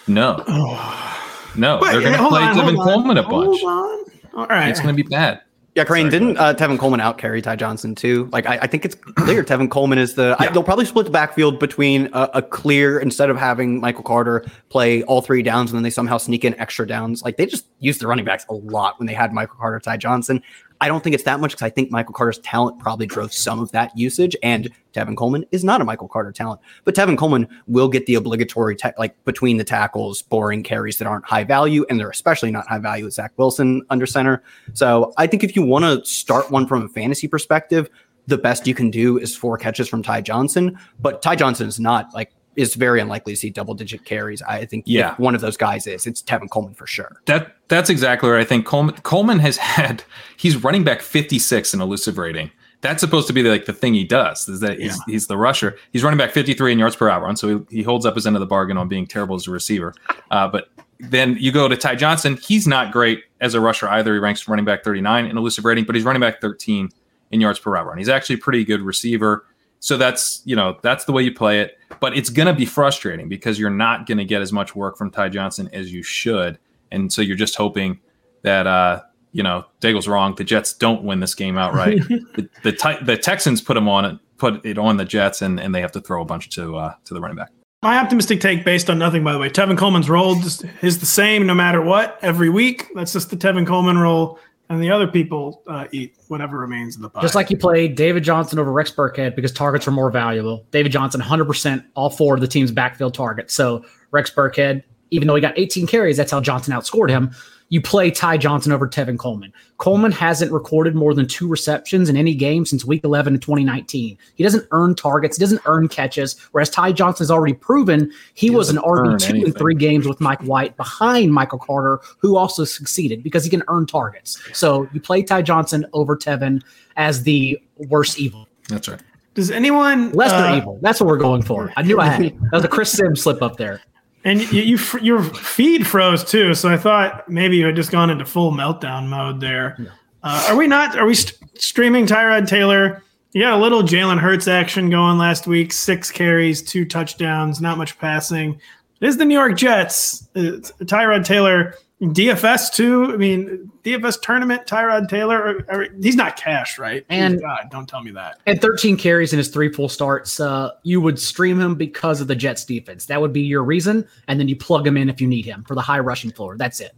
no. Oh. No, they're going to play on, Tevin Coleman a bunch. All right. It's going to be bad. Yeah, Kerrane, didn't uh, Tevin Coleman out carry Ty Johnson too? Like, I, I think it's clear Tevin Coleman is the. Yeah. I, they'll probably split the backfield between a, a, clear instead of having Michael Carter play all three downs and then they somehow sneak in extra downs. Like they just used the running backs a lot when they had Michael Carter, Ty Johnson. I don't think it's that much because I think Michael Carter's talent probably drove some of that usage. And Tevin Coleman is not a Michael Carter talent, but Tevin Coleman will get the obligatory, like between the tackles, boring carries that aren't high value. And they're especially not high value with Zach Wilson under center. So I think if you want to start one from a fantasy perspective, the best you can do is four catches from Ty Johnson. But Ty Johnson is not like is very unlikely to see double digit carries. I think yeah. one of those guys is it's Tevin Coleman for sure. That that's exactly right. I think Coleman Coleman has had he's running back 56 in elusive rating. That's supposed to be like the thing he does is that he's, yeah. he's the rusher. He's running back 53 in yards per hour, and so he, he holds up his end of the bargain on being terrible as a receiver. Uh, but then you go to Ty Johnson. He's not great as a rusher either. He ranks running back 39 in elusive rating, but he's running back 13 in yards per hour, and he's actually a pretty good receiver. So that's you know that's the way you play it, but it's going to be frustrating because you're not going to get as much work from Ty Johnson as you should, and so you're just hoping that uh, you know Daigle's wrong. The Jets don't win this game outright. the the, the Texans put him on it, put it on the Jets, and, and they have to throw a bunch to uh, to the running back. My optimistic take, based on nothing, by the way, Tevin Coleman's role is the same no matter what every week. That's just the Tevin Coleman role and the other people uh, eat whatever remains in the pot. Just like you played David Johnson over Rex Burkhead because targets are more valuable. David Johnson, 100% all four of the team's backfield targets. So Rex Burkhead, even though he got 18 carries, that's how Johnson outscored him you play Ty Johnson over Tevin Coleman. Coleman hasn't recorded more than two receptions in any game since week 11 in 2019. He doesn't earn targets, he doesn't earn catches, whereas Ty Johnson has already proven he, he was an RB2 in three games with Mike White behind Michael Carter, who also succeeded because he can earn targets. So you play Ty Johnson over Tevin as the worst evil. That's right. Does anyone Lester uh, evil? That's what we're going for. I knew I had it. That was a Chris Sims slip up there. And you, you, your feed froze too, so I thought maybe you had just gone into full meltdown mode there. No. Uh, are we not? Are we st- streaming Tyrod Taylor? You got a little Jalen Hurts action going last week. Six carries, two touchdowns, not much passing. It is the New York Jets. It's Tyrod Taylor DFS too. I mean, DFS tournament. Tyrod Taylor. Or, or, he's not cash, right? And God, don't tell me that. At 13 carries in his three full starts, uh, you would stream him because of the Jets defense. That would be your reason, and then you plug him in if you need him for the high rushing floor. That's it.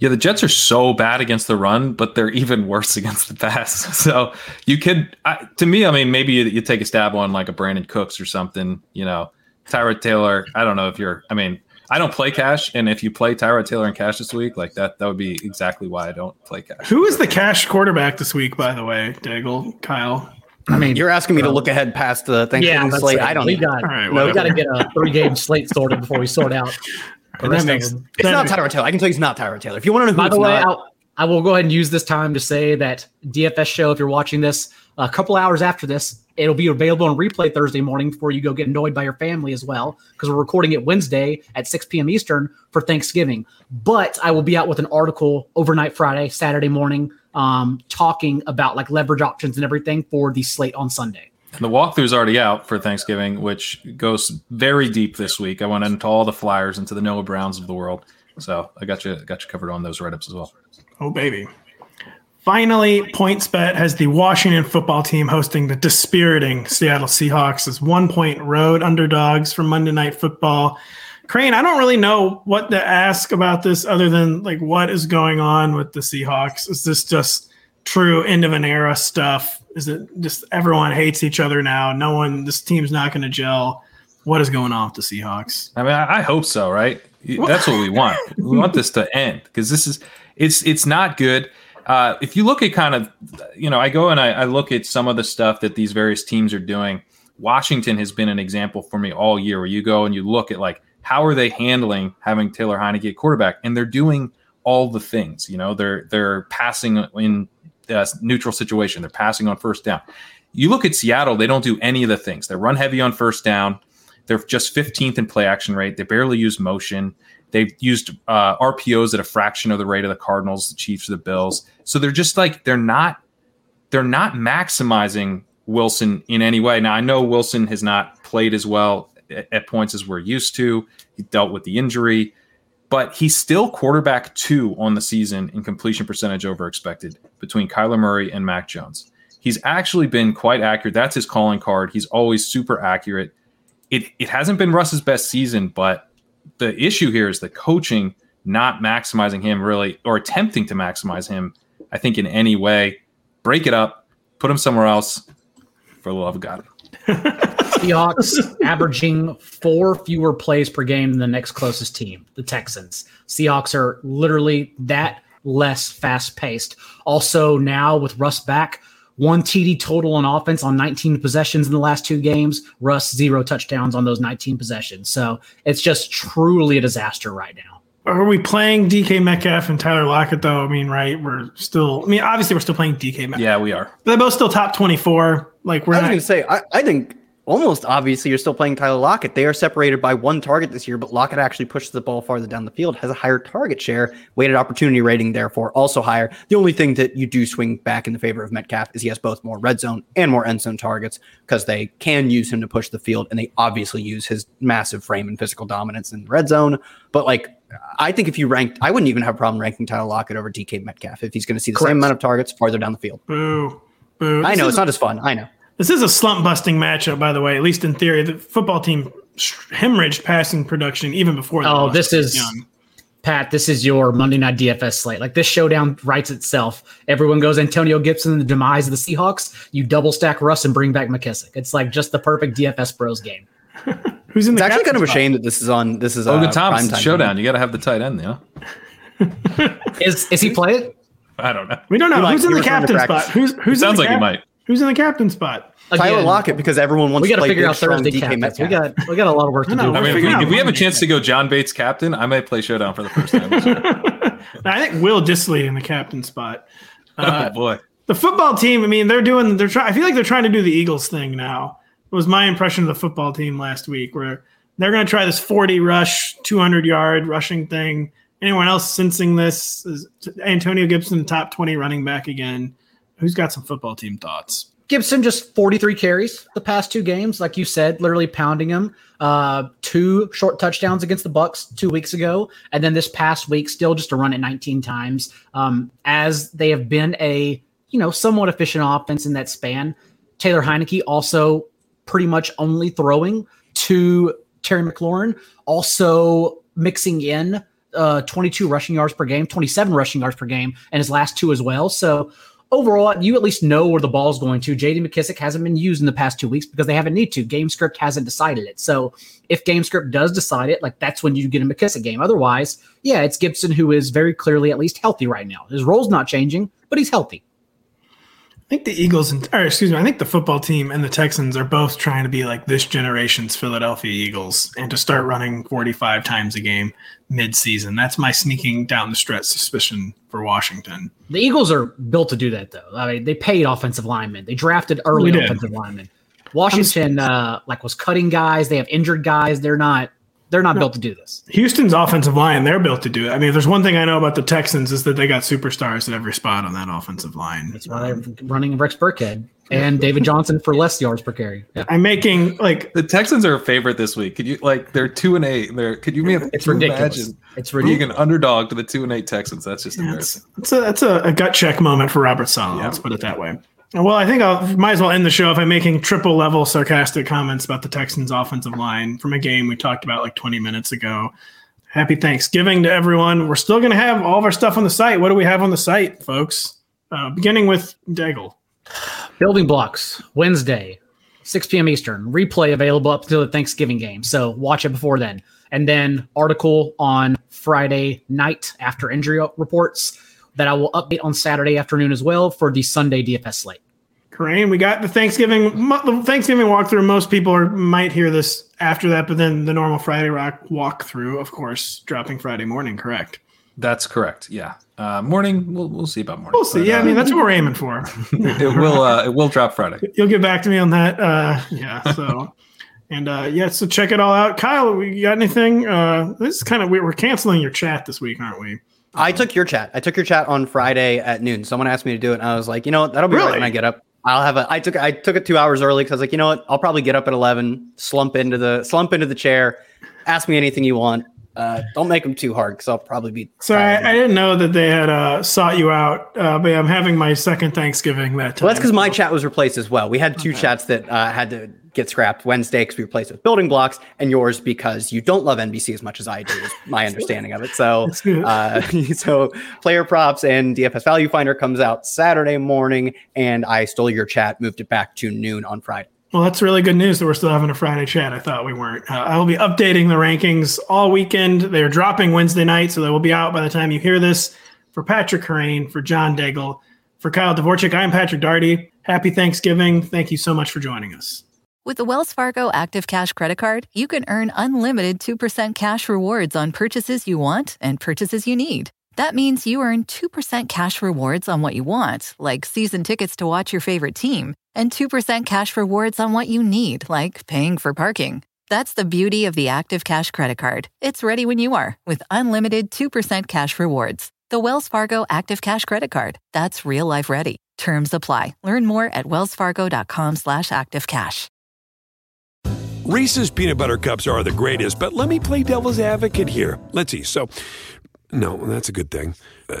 Yeah, the Jets are so bad against the run, but they're even worse against the pass. So you could, I, to me, I mean, maybe you, you take a stab on like a Brandin Cooks or something. You know, Tyrod Taylor. I don't know if you're. I mean I don't play cash, and if you play Tyrod Taylor in cash this week, like that, that would be exactly why I don't play cash. Who is the cash quarterback this week, by the way, Daigle, Kyle? I mean, you're asking me to look ahead past the Thanksgiving yeah, slate. right. I don't. We got, right, no, we got to get a three game slate sorted before we sort out. the rest that of makes, them. It's that not makes- Tyrod Taylor. I can tell you it's not Tyrod Taylor. If you want to know who By it's the way, not, I'll, I will go ahead and use this time to say that DFS show, if you're watching this a couple hours after this, it'll be available on replay Thursday morning before you go get annoyed by your family as well, because we're recording it Wednesday at 6 p.m. Eastern for Thanksgiving. But I will be out with an article overnight Friday, Saturday morning, um, talking about like leverage options and everything for the slate on Sunday. And the walkthrough's already out for Thanksgiving, which goes very deep this week. I went into all the flyers into the Noah Browns of the world, so I got you got you covered on those write ups as well. Oh, baby. Finally, PointsBet has the Washington football team hosting the dispiriting Seattle Seahawks as one point road underdogs for Monday Night Football. Kerrane, I don't really know what to ask about this other than like what is going on with the Seahawks. Is this just true end of an era stuff? Is it just everyone hates each other now? No one, this team's not going to gel. What is going on with the Seahawks? I mean, I, I hope so, right? That's what we want. we want this to end because this is it's it's not good. Uh, if you look at kind of, you know, I go and I, I look at some of the stuff that these various teams are doing. Washington has been an example for me all year where you go and you look at like how are they handling having Taylor Heinicke at quarterback, and they're doing all the things. You know, they're they're passing in a neutral situation. They're passing on first down. You look at Seattle; they don't do any of the things. They run heavy on first down. They're just 15th in play action rate. They barely use motion. They've used uh, RPOs at a fraction of the rate of the Cardinals, the Chiefs, the Bills. So they're just like they're not they're not maximizing Wilson in any way. Now I know Wilson has not played as well at, at points as we're used to. He dealt with the injury, but he's still quarterback two on the season in completion percentage over expected between Kyler Murray and Mac Jones. He's actually been quite accurate. That's his calling card. He's always super accurate. It it hasn't been Russ's best season, but the issue here is the coaching not maximizing him really or attempting to maximize him, I think, in any way. Break it up, put him somewhere else for the love of God. Seahawks averaging four fewer plays per game than the next closest team, the Texans. Seahawks are literally that less fast paced. Also, now with Russ back, one TD total on offense on 19 possessions in the last two games. Russ, zero touchdowns on those 19 possessions. So it's just truly a disaster right now. Are we playing DK Metcalf and Tyler Lockett though? I mean, right? We're still. I mean, obviously we're still playing DK Metcalf. Yeah, we are. They're both still top twenty-four. Like we're I was not. going to say, I, I think almost obviously you're still playing Tyler Lockett. They are separated by one target this year, but Lockett actually pushes the ball farther down the field, has a higher target share, weighted opportunity rating, therefore also higher. The only thing that you do swing back in the favor of Metcalf is he has both more red zone and more end zone targets because they can use him to push the field, and they obviously use his massive frame and physical dominance in the red zone. But like, I think if you ranked, I wouldn't even have a problem ranking Tyler Lockett over DK Metcalf if he's going to see the Correct. same amount of targets farther down the field. Boo, boo. I know it's not as fun. I know. This is a slump busting matchup, by the way. At least in theory, the football team hemorrhaged passing production even before. they Oh, lost this is Young. Pat. This is your Monday Night DFS slate. Like this showdown writes itself. Everyone goes Antonio Gibson, the demise of the Seahawks. You double stack Russ and bring back McKissic. It's like just the perfect DFS Bros game. Who's in It's the actually kind of a shame that this is on. This is Logan uh, Thompson primetime. showdown. You got to have the tight end, you know. Is is he playing? I don't know. We don't know He might- who's in the captain spot. Who's who's in Sounds the like he might. Who's in the captain spot? Tyler Again, Lockett because everyone wants We got to to play figure big, out strong Thursday DK captains. We got we got a lot of work to I do. we're I mean, if we, if we have a chance to go John Bates captain, I might play showdown for the first time. I think Will Dissly in the captain spot. Uh, oh boy. the football team. I mean, they're doing. They're trying. I feel like they're trying to do the Eagles thing now. It was my impression of the football team last week, where they're going to try this forty rush, two hundred yard rushing thing. Anyone else sensing this? Is Antonio Gibson, top twenty running back again? Who's got some football team thoughts? Gibson just 43 carries the past two games, like you said, literally pounding him. Uh, two short touchdowns against the Bucs two weeks ago, and then this past week, still just a run at 19 times. Um, as they have been a you know somewhat efficient offense in that span. Taylor Heinicke also pretty much only throwing to Terry McLaurin, also mixing in uh, 22 rushing yards per game, 27 rushing yards per game, and his last two as well. So overall, you at least know where the ball's going to. JD McKissic hasn't been used in the past two weeks because they haven't need to. Game script hasn't decided it. So if game script does decide it, like that's when you get a McKissic game. Otherwise, yeah, it's Gibson who is very clearly at least healthy right now. His role's not changing, but he's healthy. I think the Eagles, and, or excuse me, I think the football team and the Texans are both trying to be like this generation's Philadelphia Eagles and to start running 45 times a game mid-season. That's my sneaking down the stretch suspicion for Washington. The Eagles are built to do that, though. I mean, they paid offensive linemen. They drafted early offensive linemen. Washington, uh, like, was cutting guys. They have injured guys. They're not they're not no. built to do this. Houston's offensive line, they're built to do it. I mean, if there's one thing I know about the Texans is that they got superstars at every spot on that offensive line. That's why they're running Rex Burkhead and David Johnson for less yards per carry. Yeah. I'm making like the Texans are a favorite this week. Could you like they're two and eight? They're could you, it's ridiculous. imagine it's ridiculous. being an underdog to the two and eight Texans? That's just yeah, embarrassing. It's, a, that's a, a, gut check moment for Robert Saleh. Yeah. Let's put it that way. Well, I think I might as well end the show if I'm making triple level sarcastic comments about the Texans' offensive line from a game we talked about like 20 minutes ago. Happy Thanksgiving to everyone. We're still going to have all of our stuff on the site. What do we have on the site, folks? Uh, beginning with Daigle. Building blocks, Wednesday, 6 p.m. Eastern. Replay available up until the Thanksgiving game. So watch it before then. And then article on Friday night after injury reports that I will update on Saturday afternoon as well for the Sunday DFS slate. Kerrane, we got the Thanksgiving the Thanksgiving walkthrough. Most people are, might hear this after that, but then the normal Friday rock walkthrough, of course, dropping Friday morning. Correct. That's correct. Yeah, uh, morning. We'll we'll see about morning. We'll see. But, yeah, uh, I mean that's what we're aiming for. it will. Uh, it will drop Friday. You'll get back to me on that. Uh, yeah. So. and uh, yeah, so check it all out. Kyle, we got anything? Uh, this is kind of weird. We're canceling your chat this week, aren't we? I took your chat. I took your chat on Friday at noon. Someone asked me to do it, and I was like, you know what, that'll be really? right when I get up. I'll have a. I took I took it two hours early because I was like, you know what, I'll probably get up at eleven, slump into the slump into the chair, ask me anything you want. Uh, don't make them too hard because I'll probably be. Sorry, I, I, didn't know that they had uh, sought you out, uh, but I'm having my second Thanksgiving that time. Well, that's because my chat was replaced as well. We had two okay. chats that uh, had to get scrapped Wednesday because we replaced with building blocks, and yours because you don't love NBC as much as I do. Is my understanding of it. So, uh, so player props and DFS Value Finder comes out Saturday morning, and I stole your chat, moved it back to noon on Friday. Well, that's really good news that we're still having a Friday chat. I thought we weren't. Uh, I will be updating the rankings all weekend. They're dropping Wednesday night, so they will be out by the time you hear this. For Patrick Kerrane, for John Daigle, for Kyle Dvorchak, I'm Patrick Daugherty. Happy Thanksgiving. Thank you so much for joining us. With the Wells Fargo Active Cash Credit Card, you can earn unlimited 2% cash rewards on purchases you want and purchases you need. That means you earn 2% cash rewards on what you want, like season tickets to watch your favorite team and 2% cash rewards on what you need, like paying for parking. That's the beauty of the Active Cash credit card. It's ready when you are with unlimited 2% cash rewards. The Wells Fargo Active Cash credit card. That's real life ready. Terms apply. Learn more at wellsfargo.com slash activecash. Reese's peanut butter cups are the greatest, but let me play devil's advocate here. Let's see. So, no, that's a good thing. Uh,